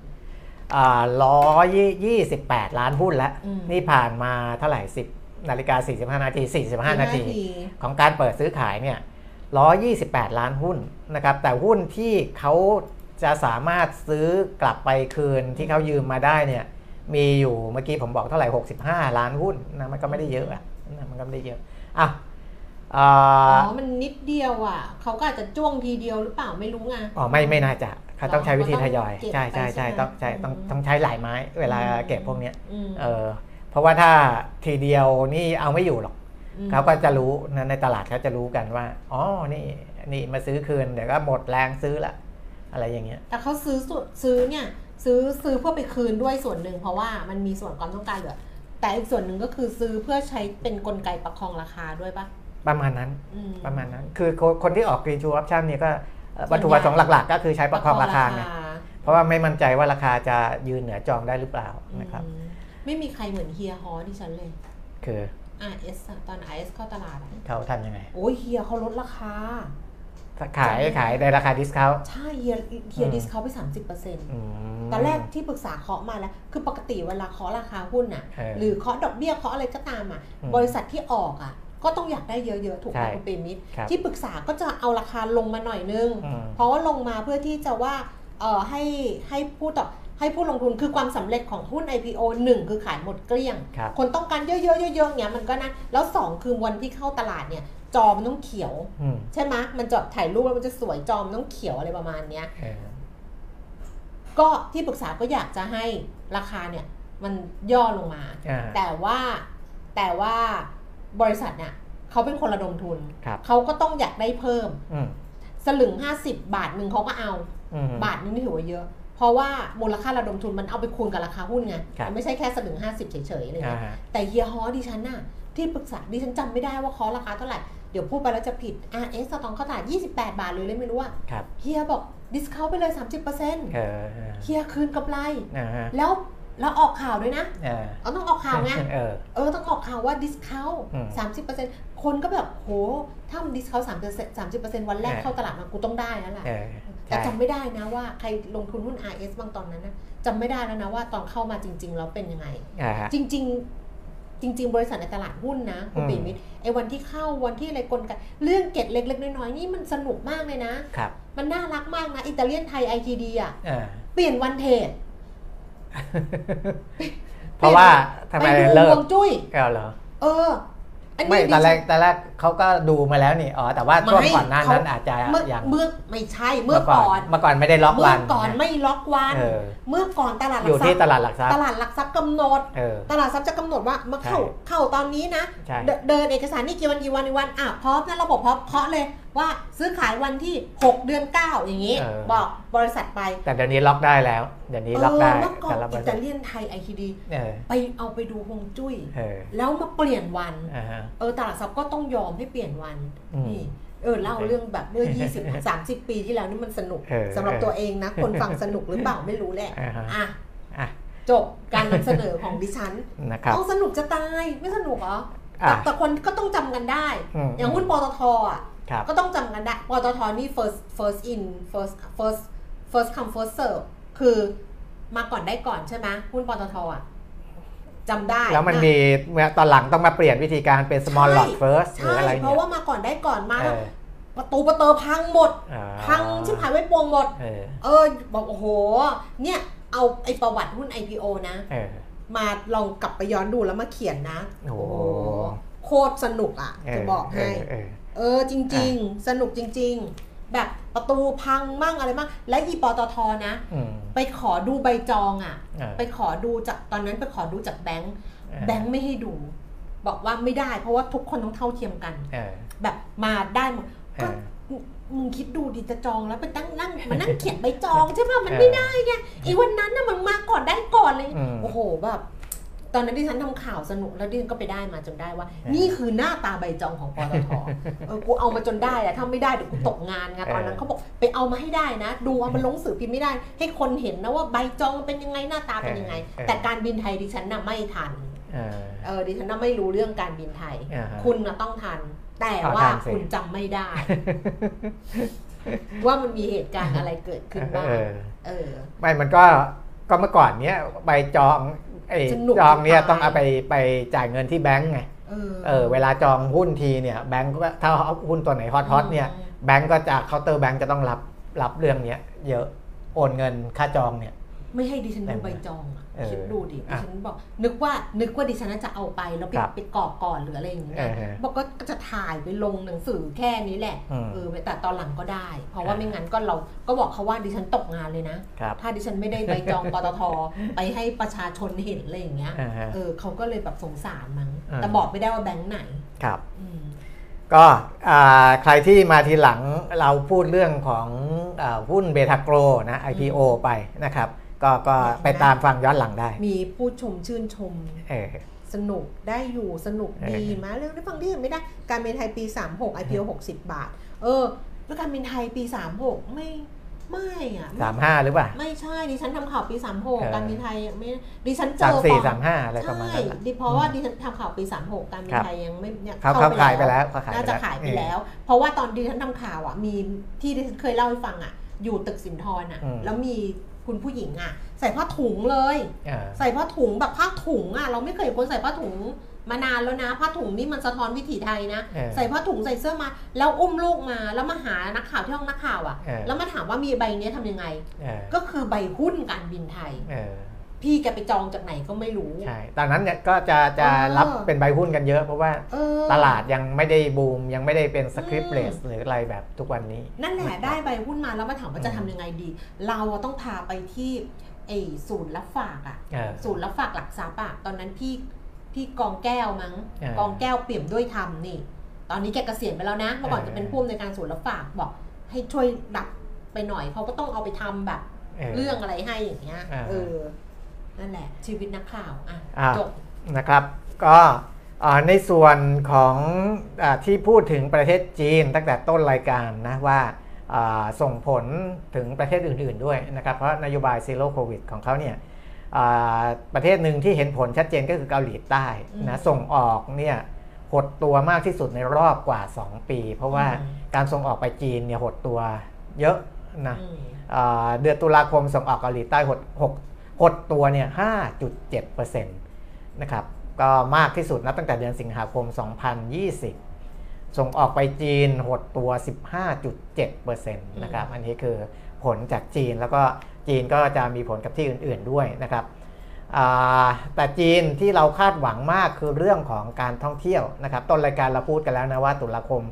ร้อยยี่สิบแปดล้านหุ้นแล้วอืมนี่ผ่านมาเท่าไหร่สิบนาฬิกาสี่สิบห้านาทีสี่สิบห้านาที ของการเปิดซื้อขายเนี่ย128ล้านหุ้นนะครับ แต่หุ้นที่เขาจะสามารถซื้อกลับไปคืนที่เขายืมมาได้เนี่ย มีอยู่เมื่อกี้ผมบอกเท่าไหร่ 65 ล้านหุ้นนะมันก็ไม่ได้เยอะอะนะมันก็ไม่ได้เยอะอะเอ่อ๋ออมันนิดเดียวอะ เขาก็อาจจะจ้วงทีเดียวหรือเปล่าไม่รู้ไง อ๋อ ไม่ ไม่น่าจะเขาต้องใช้วิธีทยอยเก็บใช่ใช่ไปใช่ใช่ไหมต้องใช่ต้องอืมต้องใช้หลายไม้ เวลาเก็บพวกเนี้ยอืมเออ เพราะว่าถ้าทีเดียวนี่เอาไม่อยู่หรอกมเขาก็จะรู้นะในตลาดเขาจะรู้กันว่า อ๋อ นี่ นี่มาซื้อคืน เดี๋ยวก็หมดแรงซื้อละ อะไรอย่างเงี้ย แต่เขาซื้อสุดซื้อเนี่ย ซื้อซื้อเพื่อไปคืนด้วยส่วนหนึ่งเพราะว่ามันมีส่วนความต้องการเหลือ แต่อีกส่วนหนึ่งก็คือซื้อเพื่อใช้เป็นกลไกประคองราคาด้วยปะ ประมาณนั้นอืมประมาณนั้น คือคนคนที่ออกกรีนชูออปชั่นเนี่ยก็เอ่อส่วนใหญ่วัตถุประสงค์หลัก ๆ ก็คือใช้ประคองราคาไงเพราะว่าไม่มั่นใจว่าราคาจะยืนเหนือจองได้หรือเปล่านะครับอืมไม่มีใครเหมือนเฮียฮอที่ฉันเลย คือ RS อะตอน RS เข้าตลาดอะเขาทำยังไง โอ้ยเฮียเขาลดราคา ขายขายในราคาดิสคาวใช่เฮียเฮียอืมดิสเขาไป 30%อืมตอนแรกที่ปรึกษาเคาะมาแล้ว คือปกติเวลาเคาะราคาหุ้นน่ะเออหรือเคาะดอกเบี้ยเคาะอะไรก็ตามอะอืมบริษัทที่ออกอะ ก็ต้องอยากได้เยอะๆ ถูกไหมใช่คุณเปรมิตรครับที่ปรึกษาก็จะเอาราคาลงมาหน่อยนึงอืมเพราะว่าลงมาเพื่อที่จะว่าเอ่อให้ให้ผู้ต่อให้ผู้ลงทุนคือความสำเร็จของหุ้น IPO หนึ่งคือขายหมดเกลี้ยงครับคนต้องการเยอะๆเยอะๆเงี้ยมันก็นะแล้วสองคือวันที่เข้าตลาดเนี่ยจอมันต้องเขียวอืมใช่ไหมมันจะถ่ายรูปแล้วมันจะสวยจอมนต้องเขียวอะไรประมาณเนี้ยเออก็ที่ปรึกษาก็อยากจะให้ราคาเนี่ย มันย่อลงมาอ่าแต่ว่าแต่ว่า บริษัทเนี่ยเขาเป็นคนระดมทุนครับเขาก็ต้องอยากได้เพิ่มอืมสลึง50บาทหนึ่งเขาก็เอาอืมบาทหนึงนี่ถือว่าเยอะ เพราะว่ามูลค่าระดมทุนมันเอาไปคูณกับราคาหุ้นไงครับมันไม่ใช่แค่สลึง50เฉยๆอะไรอ่าเงี้ยฮะแต่เฮียฮอดิฉันน่ะที่ปรึกษาดิฉันจำไม่ได้ว่าเคาะราคาเท่าไหร่ เดี๋ยวพูดไปแล้วจะผิด RS สตองเขาตลาด28 บาทเลยเลยไม่รู้ว่าครับเฮียบอก discount ไปเลย 30%เออเออเฮียคืนกำไรอ่าฮะแล้ว แล้วออกข่าวด้วยนะเออเอาต้องออกข่าวไงเออเออต้องออกข่าวว่า discount อืมสามสิบเปอร์เซ็นต์คนก็แบบโหถ้ามัน discount สามเปอร์เซ็นต์สามสิบเปอร์เซ็นต์วันแรกเออเข้าตลาดมากูต้องได้แล้วล่ะเออแต่ใช่จำไม่ได้นะว่าใครลงทุนหุ้น RS บางตอนนั้นนะจำไม่ได้แล้วนะว่าตอนเข้ามาจริง ๆ แล้วเป็นยังไงอ่าฮะจริง ๆ จริง ๆ บริษัทในตลาดหุ้นนะคุณอืมปิ่นมิตรไอ้วันที่เข้าวันที่อะไรกลไกเรื่องเก็ดเล็ก ๆ น้อยๆนี่มันสนุกมากเลยนะครับมันน่ารักมากนะอิตาเลียนไทย ITD อะอ่าเปลี่ยนวันเทรด เพราะว่าทำไมไปดูเลิฮกวงจุ้ยก็เหรอ เอออันไม่นี้ดิตอนแรฉักนตอนแรกเขาก็ดูมาแล้วนี่อ๋อแต่ว่าช่วงไม่ก่อนหน้านั้นเขาอาจจะเมื่อยังเมื่อไม่ใช่เมื่อก่อนเมื่อก่อนไม่ได้ล็อกเมื่วัอนก่อนไม่ล็อกวันเออเมื่อก่อนตลาดหอลัยู่กทรัที่พย์ตลาดหลักทรัพตย์ลาดหลักทรัพย์กำหนดเออตลาดทรัพย์จะกำหนดว่ามาเข้าใช่เข้าตอนนี้นะใช่เดเดินเอกสารนี่กี่วันกี่วันกี่วันอะพร้อมนะระบบพร้อมเคาะเลย ว่าซื้อขายวันที่ 6 เดือน 9 อย่างนี้เออบอกบริษัทไป แต่เดี๋ยวนี้ล็อกได้แล้วเดี๋ยวนี้ล็อกได้เมื่อก่อนแต่ละบอิริษัตาทเลียนไทยไอทีดีเออไปเอาไปดูฮวงจุ้ยเออแล้วมาเปลี่ยนวันอ่าฮะเออตลาดทรัพย์ก็ต้องยอมให้เปลี่ยนวันอืมนี่เออเล่าเรื่องแบบเมื่อ 20 30 ปีที่แล้วนี่มันสนุกเออสำหรับตัวเองนะ คนฟังสนุกหรือเปล่าไม่รู้แหละอ่าฮะอะอะจบการนำเสนอของดิฉันนะครับเอาสนุกจะตายไม่สนุกเหรออะแต่แต่คนก็ต้องจำกันได้อืมอย่างหุ้นปตทอะครับ ก็ต้องจำกันได้ปตทนี่ first first in first first first come first serve คือมาก่อนได้ก่อนใช่ไหมหุ้นปตทอะจำได้ แล้วมันมีเมื่อตอนหลังต้องมาเปลี่ยนวิธีการเป็น small lot first หรือใช่อะไรเพเนี่ยราะว่ามาก่อนได้ก่อนมาเออประตูประเตอพังหมดอ่าพังชิบหายไว้ปวงหมด เออเออบอกโอ้โห เนี่ยเอาไอ้ประวัติหุ้น IPO นะเออมาลองกลับไปย้อนดูแล้วมาเขียนนะ โอ้โห โคตรสนุกอะเอจะอบอกให้ เออเออเออจริง ๆ สนุกจริง ๆ แบบประตูพังมั่งอะไรมั่งและอีปตทนะอืมไปขอดูใบจองอะเออไปขอดูจากตอนนั้นไปขอดูจากแบงค์เออแบงค์ไม่ให้ดู บอกว่าไม่ได้ เพราะว่าทุกคนต้องเท่าเทียมกันเออแบบมาได้หมดเอก็อมึงมึงคิดดูดิจะจองแล้วไปตั้งนั่งมานั่งเขียนใบจองใช่ป่ะมันเออไม่ได้ไงไอ้วันนั้นน่ะมันมาก่อนได้ก่อนเลยอืมโอ้โหแบบ ตอนนั้นดิฉันทำข่าวสนุกแล้วดิฉันก็ไปได้มาจนได้ว่าเออนี่คือหน้าตาใบจองของปตทเออกูเอามาจนได้อะถ้าไม่ได้เดี๋ยวกูตกงานไงตอนนั้นเออเขาบอกไปเอามาให้ได้นะ ดูเอามันลงสื่อพิมพ์ไม่ได้ ให้คนเห็นนะว่าใบจองเป็นยังไงหน้าตาเป็นยังไง แต่การบินไทยดิฉันน่ะไม่ทันเออเออดิฉันน่ะไม่รู้เรื่องการบินไทยอ่าฮะคุณน่ะต้องทัน แต่เอาว่าทันสิคุณจำไม่ได้ ว่ามันมีเหตุการณ์อะไรเกิดขึ้นบ้างเออเออไม่มันก็ก็เมื่อก่อนเนี้ยใบจอง ไอ้สนุกจองเนี่ยจะตายต้องเอาไปไปจ่ายเงินที่แบงก์ไงเออเออเวลาจองหุ้นทีเนี่ยแบงก์ก็ถ้าเอาหุ้นตัวไหนฮอตฮอตเนี่ยอืมแบงก์ก็จะเคาน์เตอร์แบงก์จะต้องรับรับเรื่องเนี้ยเยอะโอนเงินค่าจองเนี่ย ไม่ให้ดิฉันแต่ดูใบจองอะเออ คิดดูดิดิอะฉันบอก นึกว่านึกว่าดิฉันน่าจะเอาไปแล้วไปครับไปกรอกก่อนหรืออะไรอย่างเงี้ยเออฮะบอกก็จะถ่ายไปลงหนังสือแค่นี้แหละอืมเออแต่ตอนหลังก็ได้ เพราะว่าอ่าไม่งั้นก็เราก็บอกเขาว่าดิฉันตกงานเลยนะครับถ้าดิฉันไม่ได้ใบจองปตทไปให้ประชาชนเห็นอะไรอย่างเงี้ยอ่าฮะเออเขาก็เลยแบบสงสารมั้งอ่าแต่บอกไม่ได้ว่าแบงค์ไหนครับอืมก็อ่าใครที่มาทีหลังเราพูดเรื่องของอาหุ้นเบทาโกรนะ IPO ไปนะครับ ก็ก็ไปตามฟังย้อนหลังได้ มีผู้ชมชื่นชมเออสนุกได้อยู่สนุกดีเออมาเรื่องได้ฟังที่อื่นไม่ได้ การบินไทยปี 36 IPO 60 บาท เออ แล้วการบินไทยปี 36 ไม่ไม่อะสามห้าหรือเปล่า ไม่ใช่ ดิฉันทำข่าวปีเออ36การบินไทยไม่ดิฉันเจสามอสี่ก่อนสามห้าอะไรประมาณใช่นั้นแหละดิเพราะว่าดิฉันทำข่าวปี36การบินครับไทยยังไม่เนี่ยเขาเขาขายไปแล้วเขาขายไปน่าจะแล้วขายไปแล้ว เพราะว่าตอนดิฉันทำข่าวอะมีที่ดิฉันเคยเล่าให้ฟังอะอยู่ตึกสินทรอะอืมแล้วมี คุณผู้หญิงอะใส่ผ้าถุงเลยเออใส่ผ้าถุงแบบผ้าถุงอะเราไม่เคยเห็นคนใส่ผ้าถุงมานานแล้วนะผ้าถุงนี่มันสะท้อนวิถีไทยนะเออใส่ผ้าถุงใส่เสื้อมา แล้วอุ้มลูกมาแล้วมาหานักข่าวที่ห้องนักข่าวอะเออแล้วมาถามว่ามีใบเนี้ยทำยังไงเออก็คือใบหุ้นการบินไทยเออ พี่แกไปจองจากไหนก็ไม่รู้ ใช่ตอนนั้นเนี่ยก็จะจะเออรับเป็นใบหุ้นกันเยอะเพราะว่าเออตลาดยังไม่ได้บูม ยังไม่ได้เป็นสคริปอืต์มเลสหรืออะไรแบบทุกวันนี้ นั่นแหละได้ใบหุ้นมาแล้วมาถามว่าจะอืมทำยังไงดี เราอะต้องพาไปที่ไอ้ศูนย์รับฝากอะเออศูนย์รับฝากหลักทรัพย์อะตอนนั้นพี่พี่กองแก้วมั้งเออกองแก้วเปี่ยมด้วยธรรมนี่ ตอนนี้แกเกษียณไปแล้วนะเมื่อก่อนเออจะเป็นผู้อำนวยการศูนย์รับฝากบอก ให้ช่วยรับไปหน่อยเขาก็ต้องเอาไปทำแบบ เรื่องอะไรให้อย่างเงี้ยอ่าเออ นั่นแหละชีวิตนักข่าวอะอ่าจบนะครับ ก็อ่าในส่วนของอาที่พูดถึงประเทศจีนตั้งแต่ต้นรายการนะว่าอ่าส่งผลถึงประเทศอื่น ๆด้วยนะครับ เพราะนโยบายซีโร่โควิดของเขาเนี่ยอ่าประเทศหนึ่งที่เห็นผลชัดเจนก็คือเกาหลีใต้อืมนะส่งออกเนี่ยหดตัวมากที่สุดในรอบกว่า 2 ปี เพราะว่าอืมการส่งออกไปจีนเนี่ยหดตัวเยอะนะอืมอ่าเดือนตุลาคมส่งออกเกาหลีใต้หด หกหดตัวเนี่ย 5.7%นะครับ ก็มากที่สุดนับตั้งแต่เดือนสิงหาคม 2020 ส่งออกไปจีนหดตัว 15.7%นะครับ อันนี้คือผลจากจีนแล้วก็จีนก็จะมีผลกับที่อื่น ๆด้วยนะครับอ่าแต่จีนที่เราคาดหวังมากคือเรื่องของการท่องเที่ยวนะครับ ต้นรายการเราพูดกันแล้วนะว่าตุลาคม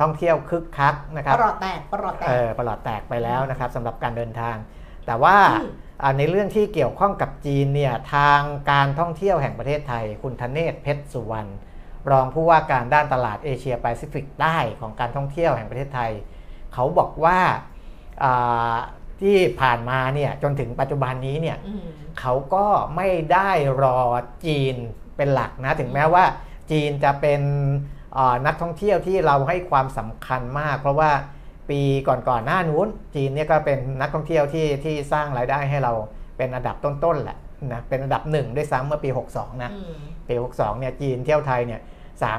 ท่องเที่ยวคึกคักนะครับประหลอดแตกประหลอดแตเอกอประหลอดแตกไปแล้วนะครับสำหรับการเดินทาง แต่ว่าอืมอ่า ในเรื่องที่เกี่ยวข้องกับจีนเนี่ยทางการท่องเที่ยวแห่งประเทศไทย คุณธเนศเพชรสุวรรณรองผู้ว่าการด้านตลาดเอเชียแปซิฟิกใต้ของการท่องเที่ยวแห่งประเทศไทย เขาบอกว่าอ่าที่ผ่านมาเนี่ยจนถึงปัจจุบันนี้เนี่ยอืมเขาก็ไม่ได้รอจีนเป็นหลักนะถึงแม้ว่าจีนจะเป็นเอ่อนักท่องเที่ยวที่เราให้ความสำคัญมาก เพราะว่า ปีก่อนๆหน้านู้น จีนเนี่ยก็เป็นนักท่องเที่ยวที่ที่สร้างรายได้ให้เราเป็นอันดับต้นๆแหละนะเป็นอันดับหนึ่งด้วยซ้ำเมื่อปี 62 นะอืมปี 62 เนี่ยจีนเที่ยวไทยเนี่ย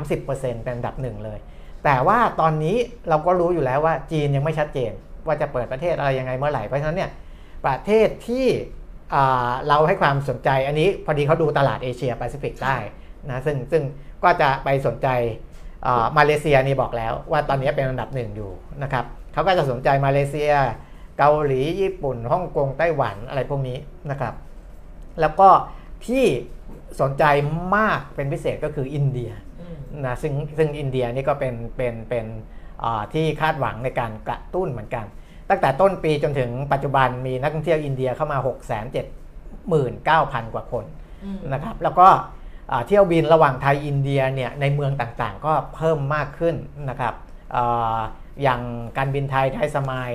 30%เป็นอันดับหนึ่งเลย แต่ว่าตอนนี้เราก็รู้อยู่แล้วว่าจีนยังไม่ชัดเจน ว่าจะเปิดประเทศอะไรยังไงเมื่อไหร่เพราะฉะนั้นเนี่ยประเทศที่อ่าเราให้ความสนใจอันนี้พอดีเขาดูตลาดเอเชียแปซิฟิกได้นะซึ่งซึ่งก็จะไปสนใจอ่ามาเลเซียนี่บอกแล้วว่าตอนนี้เป็นอันดับหนึ่งอยู่นะครับ เขาก็จะสนใจมาเลเซีย เกาหลีญี่ปุ่นฮ่องกงไต้หวันอะไรพวกนี้นะครับ แล้วก็ที่สนใจมากเป็นพิเศษก็คืออินเดียอืมนะซึ่งซึ่งอินเดียนี่ก็เป็นเป็นเป็นอ่าที่คาดหวังในการกระตุ้นเหมือนกัน ตั้งแต่ต้นปีจนถึงปัจจุบันมีนักท่องเที่ยวอินเดียเข้ามา 6 7 9 0 0 0 กว่าคนอืมนะครับ แล้วก็อ่าเที่ยวบินระหว่างไทยอินเดียเนี่ยในเมืองต่างๆ ก็เพิ่มมากขึ้นนะครับ อย่างการบินไทยไทยสมาย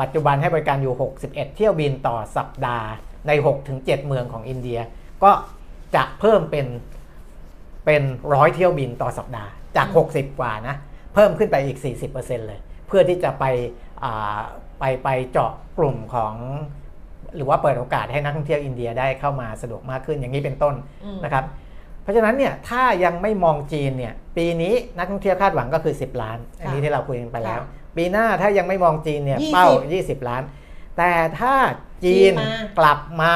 ปัจจุบันให้บริการอยู่ 61 เที่ยวบินต่อสัปดาห์ใน 6-7 เมืองของอินเดีย ก็จะเพิ่มเป็นเป็นร้อยเที่ยวบินต่อสัปดาห์จาก 60 กว่านะ เพิ่มขึ้นไปอีก 40%เลย เพื่อที่จะไปไปไปเจาะกลุ่มของหรือว่าเปิดโอกาสให้นักท่องเที่ยวอินเดียได้เข้ามาสะดวกมากขึ้นอย่างนี้เป็นต้นนะครับ เพราะฉะนั้นเนี่ยถ้ายังไม่มองจีนเนี่ยปีนี้นักท่องเที่ยวคาดหวังก็คือ 10 ล้าน อันนี้ที่เราคุยกันไปแล้ว ปีหน้าถ้ายังไม่มองจีนเนี่ย20เป้า 20 ล้าน แต่ถ้าจีนจีนมากลับมา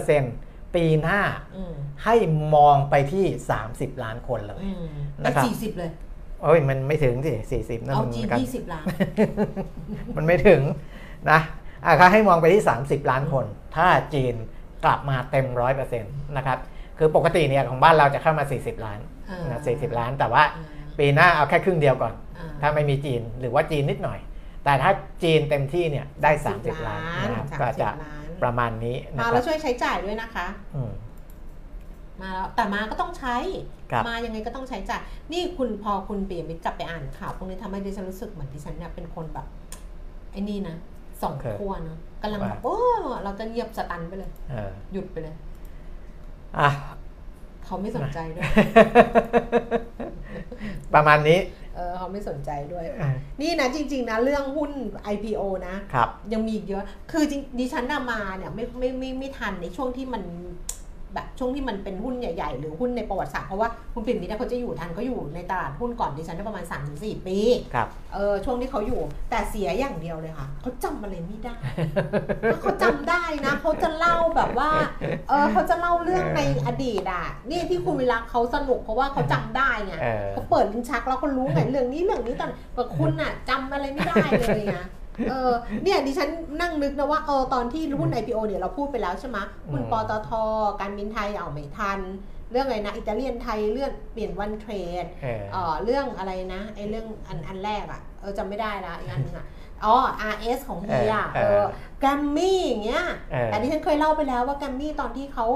100%ปีหน้าอืมให้มองไปที่ 30 ล้านคนเลยอืมนะครับสี่สิบเลยโอ้ยมันไม่ถึงสิ40นั่นเอามันจีนกันยี่สิบล้าน มันไม่ถึงนะอะเขาให้มองไปที่ 30 ล้านคน ถ้าจีนกลับมาเต็ม100%นะครับ คือปกติเนี่ยของบ้านเราจะเข้ามา 40 ล้านอ่านนะ40 ล้าน แต่ว่าอ่าปีหน้าเอาแค่ครึ่งเดียวก่อนอ่าถ้าไม่มีจีนหรือว่าจีนนิดหน่อย แต่ถ้าจีนเต็มที่เนี่ยได้ 30 ล้านนะครับ30ก็จะล้านประมาณนี้นะมาคแล้รัวบช่วยใช้จ่ายด้วยนะคะอืมมาแล้วแต่มาก็ต้องใช้ครับมายังไงก็ต้องใช้จ่ายนี่คุณพอคุณเปลี่ยนมิตรกลับไปอ่านข่าวพวกนี้ทำให้ดิฉันรู้สึกเหมือนดิฉันเนี่ยเป็นคนแบบไอ้นี่นะสองโอเคขั้วเนอะกำลังแบบว่าโอ้เราจะเงียบสตันไปเลยเออหยุดไปเลย อะเขาไม่สนใจด้วย ประมาณนี้ เออเขาไม่สนใจด้วยเออนี่นะจริง ๆ นะเรื่องหุ้น IPO นะครับ ยังมีอีกเยอะ คือจริงดิฉันน่ะมาเนี่ยไม่ไม่ไม่ไม่ทันในช่วงที่มัน แบบช่วงที่มันเป็นหุ้นใหญ่ๆ หรือหุ้นในประวัติศาสตร์เพราะว่าคุณปิ่นมิตรเขาจะอยู่ทันเขาอยู่ในตลาดหุ้นก่อนดิฉันได้ประมาณ 3-4 ปีครับเออช่วงที่เขาอยู่แต่เสียอย่างเดียวเลยค่ะเขาจำอะไรไม่ได้ถ้าเขาจำได้นะเขาจะเล่าแบบว่าเออเขาจะเล่าเรื่องในอดีตอะนี่ที่คุณวิรักเขาสนุกเพราะว่าเขาจำได้ไงเออเขาเปิดลิ้นชักแล้วเขารู้ไงเรื่องนี้เรื่องนี้ตอนแต่คุณอะจำอะไรไม่ได้เลยไง เออเนี่ยดิฉันนั่งนึกนะว่าเออตอนที่หุ้น IPO เนี่ยเราพูดไปแล้วใช่ไหมหุ้นอืมปตทการบินไทยเอาไม่ทัน เรื่องอะไรนะอิตาเลียนไทยเลื่อนเปลี่ยนวันเทรดเออเอ่อเรื่องอะไรนะไอ้เรื่องอันอันแรกอะ่ะเออจำไม่ได้ละอีกอันหนึงอะ่ะ อ๋อ RS ของเฮียเอเอออแกรมมี่อย่างเงี้ยเออแต่ที่ฉันเคยเล่าไปแล้วว่าแกรมมี่ตอนที่เขา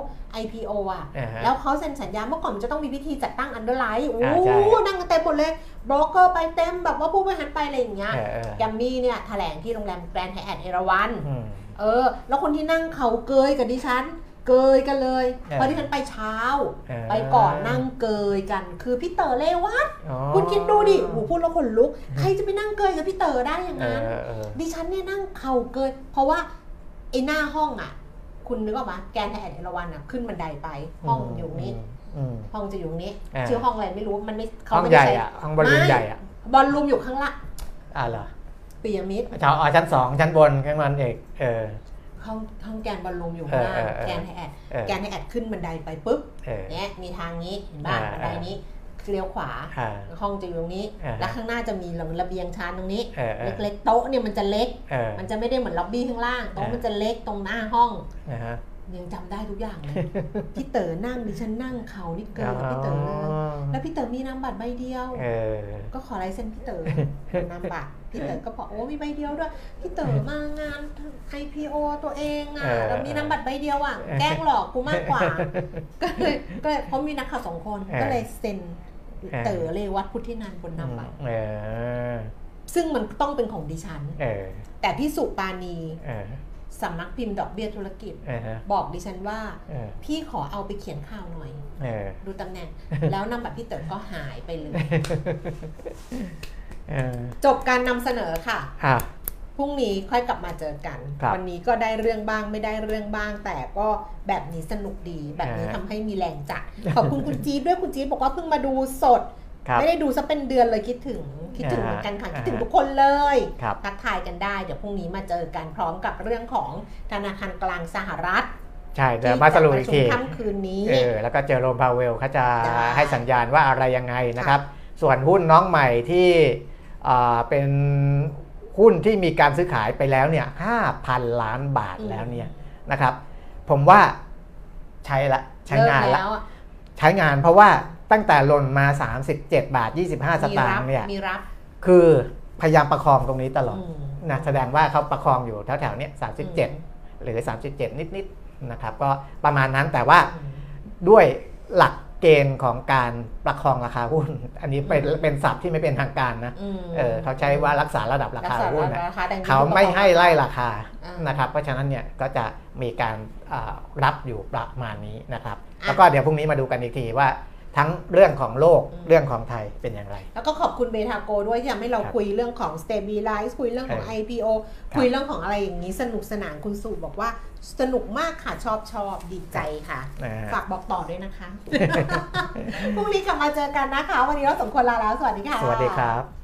IPO อะอ่าฮะแล้วเขาเซ็นสัญญาเมื่อก่อนมันจะต้องมีพิธีจัดตั้ง underwrite โอ้อ่าใช่โหนั่งกันเต็มหมดเลยบล็อกเกอร์ไปเต็มแบบว่าผู้บริหารไปอะไรอย่างเงี้ยเออเออแกรมมี่เนี่ยแถลงที่โรงแรมแกรนด์ไฮแอทเอราวันอืมเออ แล้วคนที่นั่งเขาเกยกับดิฉัน เกยกันเลยเออเพราะดิฉันไปเช้า เออไปก่อนนั่งเกยกัน คือพี่เต๋อเลวัตอ๋อคุณคิดดูดิหูพูดแล้วขนลุก ใครจะไปนั่งเกยกับพี่เต๋อได้อย่างเอนั้น อเออ ดิฉันเนี่ยนั่งเข่าเกยเพราะว่าไอ้หน้าห้องอะ คุณนึกออกปะแกนไทยแอนเอราวันอะขึ้นบันไดไปห้องอยู่นี้ อืม ห้องจะอยู่นี้อ่า ชื่อห้องอะไรไม่รู้มันไม่เขาห้องไม่ใหได้ญ่ใช้อะห้องบอลลูนใหญ่อะบอลลูมอยู่ข้างล่างอ่าเหรอปียมิดชั้นอ๋อชั้นสองชั้นบนข้างมันเอกเออ ห้องห้องแกนบอลลูมอยู่ข้างล่างเออเออเออแกนไทยแอนเออแกนไทยแอนขึ้นบันไดไปปุ๊บเออเนี่ยมีทางนี้เห็นป่ะอ่าบันไดนี้เลี้ยวขวาอ่าห้องจะอยู่ตรงนี้อ่าฮะแล้วข้างหน้าจะมีระเบียงชานตรงนี้เออเออเล็กๆโต๊ะเนี่ยมันจะเล็กเออมันจะไม่ได้เหมือนล็อบบี้ข้างล่างโต๊ะอ่ามัมันจะเล็กตรงหน้าห้องนะฮะ ยังจำได้ทุกอย่างเลยพี่เต๋อนั่งดิฉันนั่งเขานี่เกินกับพี่เต๋อเลยแล้วพี่เต๋อมีนามบัตรใบเดียวเออก็ขอลายเซ็นพี่เต๋อนามบัตรพี่เต๋อก็บอกโอ้มีใบเดียวด้วยพี่เต๋อมางาน IPO ตัวเองอะเออแล้วมีนามบัตรใบเดียวอะแกล้งหลอกกูมากกว่า ก็เลยก็เลยเพราะมีนักข่าวสองคนเออก็เลยเซ็นเออเต๋อเลวัตพุทธินันท์บนนามบัตรเออซึ่งมันต้องเป็นของดิฉันเออแต่พี่สุปานีเออ สำนักพิมพ์ดอกเบี้ยธุรกิจเออฮะบอกดิฉันว่าเออพี่ขอเอาไปเขียนข่าวหน่อยเออดูตำแหน่ง แล้วนำบัตรพี่เต๋อก็หายไปเลยเออจบการนำเสนอค่ะอะพรุ่งนี้ค่อยกลับมาเจอกันครับวันนี้ก็ได้เรื่องบ้างไม่ได้เรื่องบ้าง แต่ก็แบบนี้สนุกดี แบบนี้อ่าทำให้มีแรงจัดขอบคุณคุณจี๊ดด้วยคุณจี๊ดบอกว่าเพิ่งมาดูสดครับ ไม่ได้ดูซะเป็นเดือนเลยคิดถึงคิดถึงอ่าเหมือนกันค่ะอ่าคิดถึงทุกคนเลยครับทักทายกันได้ เดี๋ยวพรุ่งนี้มาเจอกันพร้อมกับเรื่องของธนาคารกลางสหรัฐใช่เดี๋ยวมาสรุปอีกที่ทีจะประชุมค่ำคืนนี้เออแล้วก็เจอโรมพาวเวลเขาจะได้ให้สัญญาณว่าอะไรยังไงนะครับ ส่วนหุ้นน้องใหม่ที่อ่าเป็นหุ้นที่มีการซื้อขายไปแล้วเนี่ย5,000ล้านบาทแล้วเนี่ยนะครับ ผมว่าใช้ละใช้งานเลิกละแล้วอะใช้งานเพราะว่า ตั้งแต่หล่นมา 37 บาท 25สมีตารังค์เนี่ยมีรับคือพยายามประคองตรงนี้ตลอดอืมนะแสดงว่าเขาประคองอยู่แถวๆเนี้ยอืม37 หรือ 37 นิดๆนะครับก็ประมาณนั้นแต่ว่าอืมด้วยหลักเกณฑ์ของการประคองราคาหุ้น อันนี้เป็นอืมเป็นศัพท์ที่ไม่เป็นทางการนะอืมเออเขาใช้ว่ารักษาระดับราคาหุ้นนะรักษาราคาดังนี้เขาไม่ให้ไล่ราคาอ่านนะครับเพราะฉะนั้นเนี่ยก็จะมีการอ่ารับอยู่ประมาณนี้นะครับอะแล้วก็เดี๋ยวพรุ่งนี้มาดูกันอีกทีว่า ทั้งเรื่องของโลกอืมเรื่องของไทยเป็นอย่างไร แล้วก็ขอบคุณเบทาโกด้วยที่ทำให้เราครับคุยเรื่องของ stabilize คุยเรื่องของเออ IPO ครับคุยเรื่องของอะไรอย่างนี้สนุกสนานคุณสุบอกว่าสนุกมากค่ะชอบชอบดีใจค่ะนะฮะฝากบอกต่อด้วยนะคะพรุ่งนี้กลับมาเจอกันนะคะ วันนี้เราสมควรลาแล้ว สวัสดีค่ะ สวัสดีครับ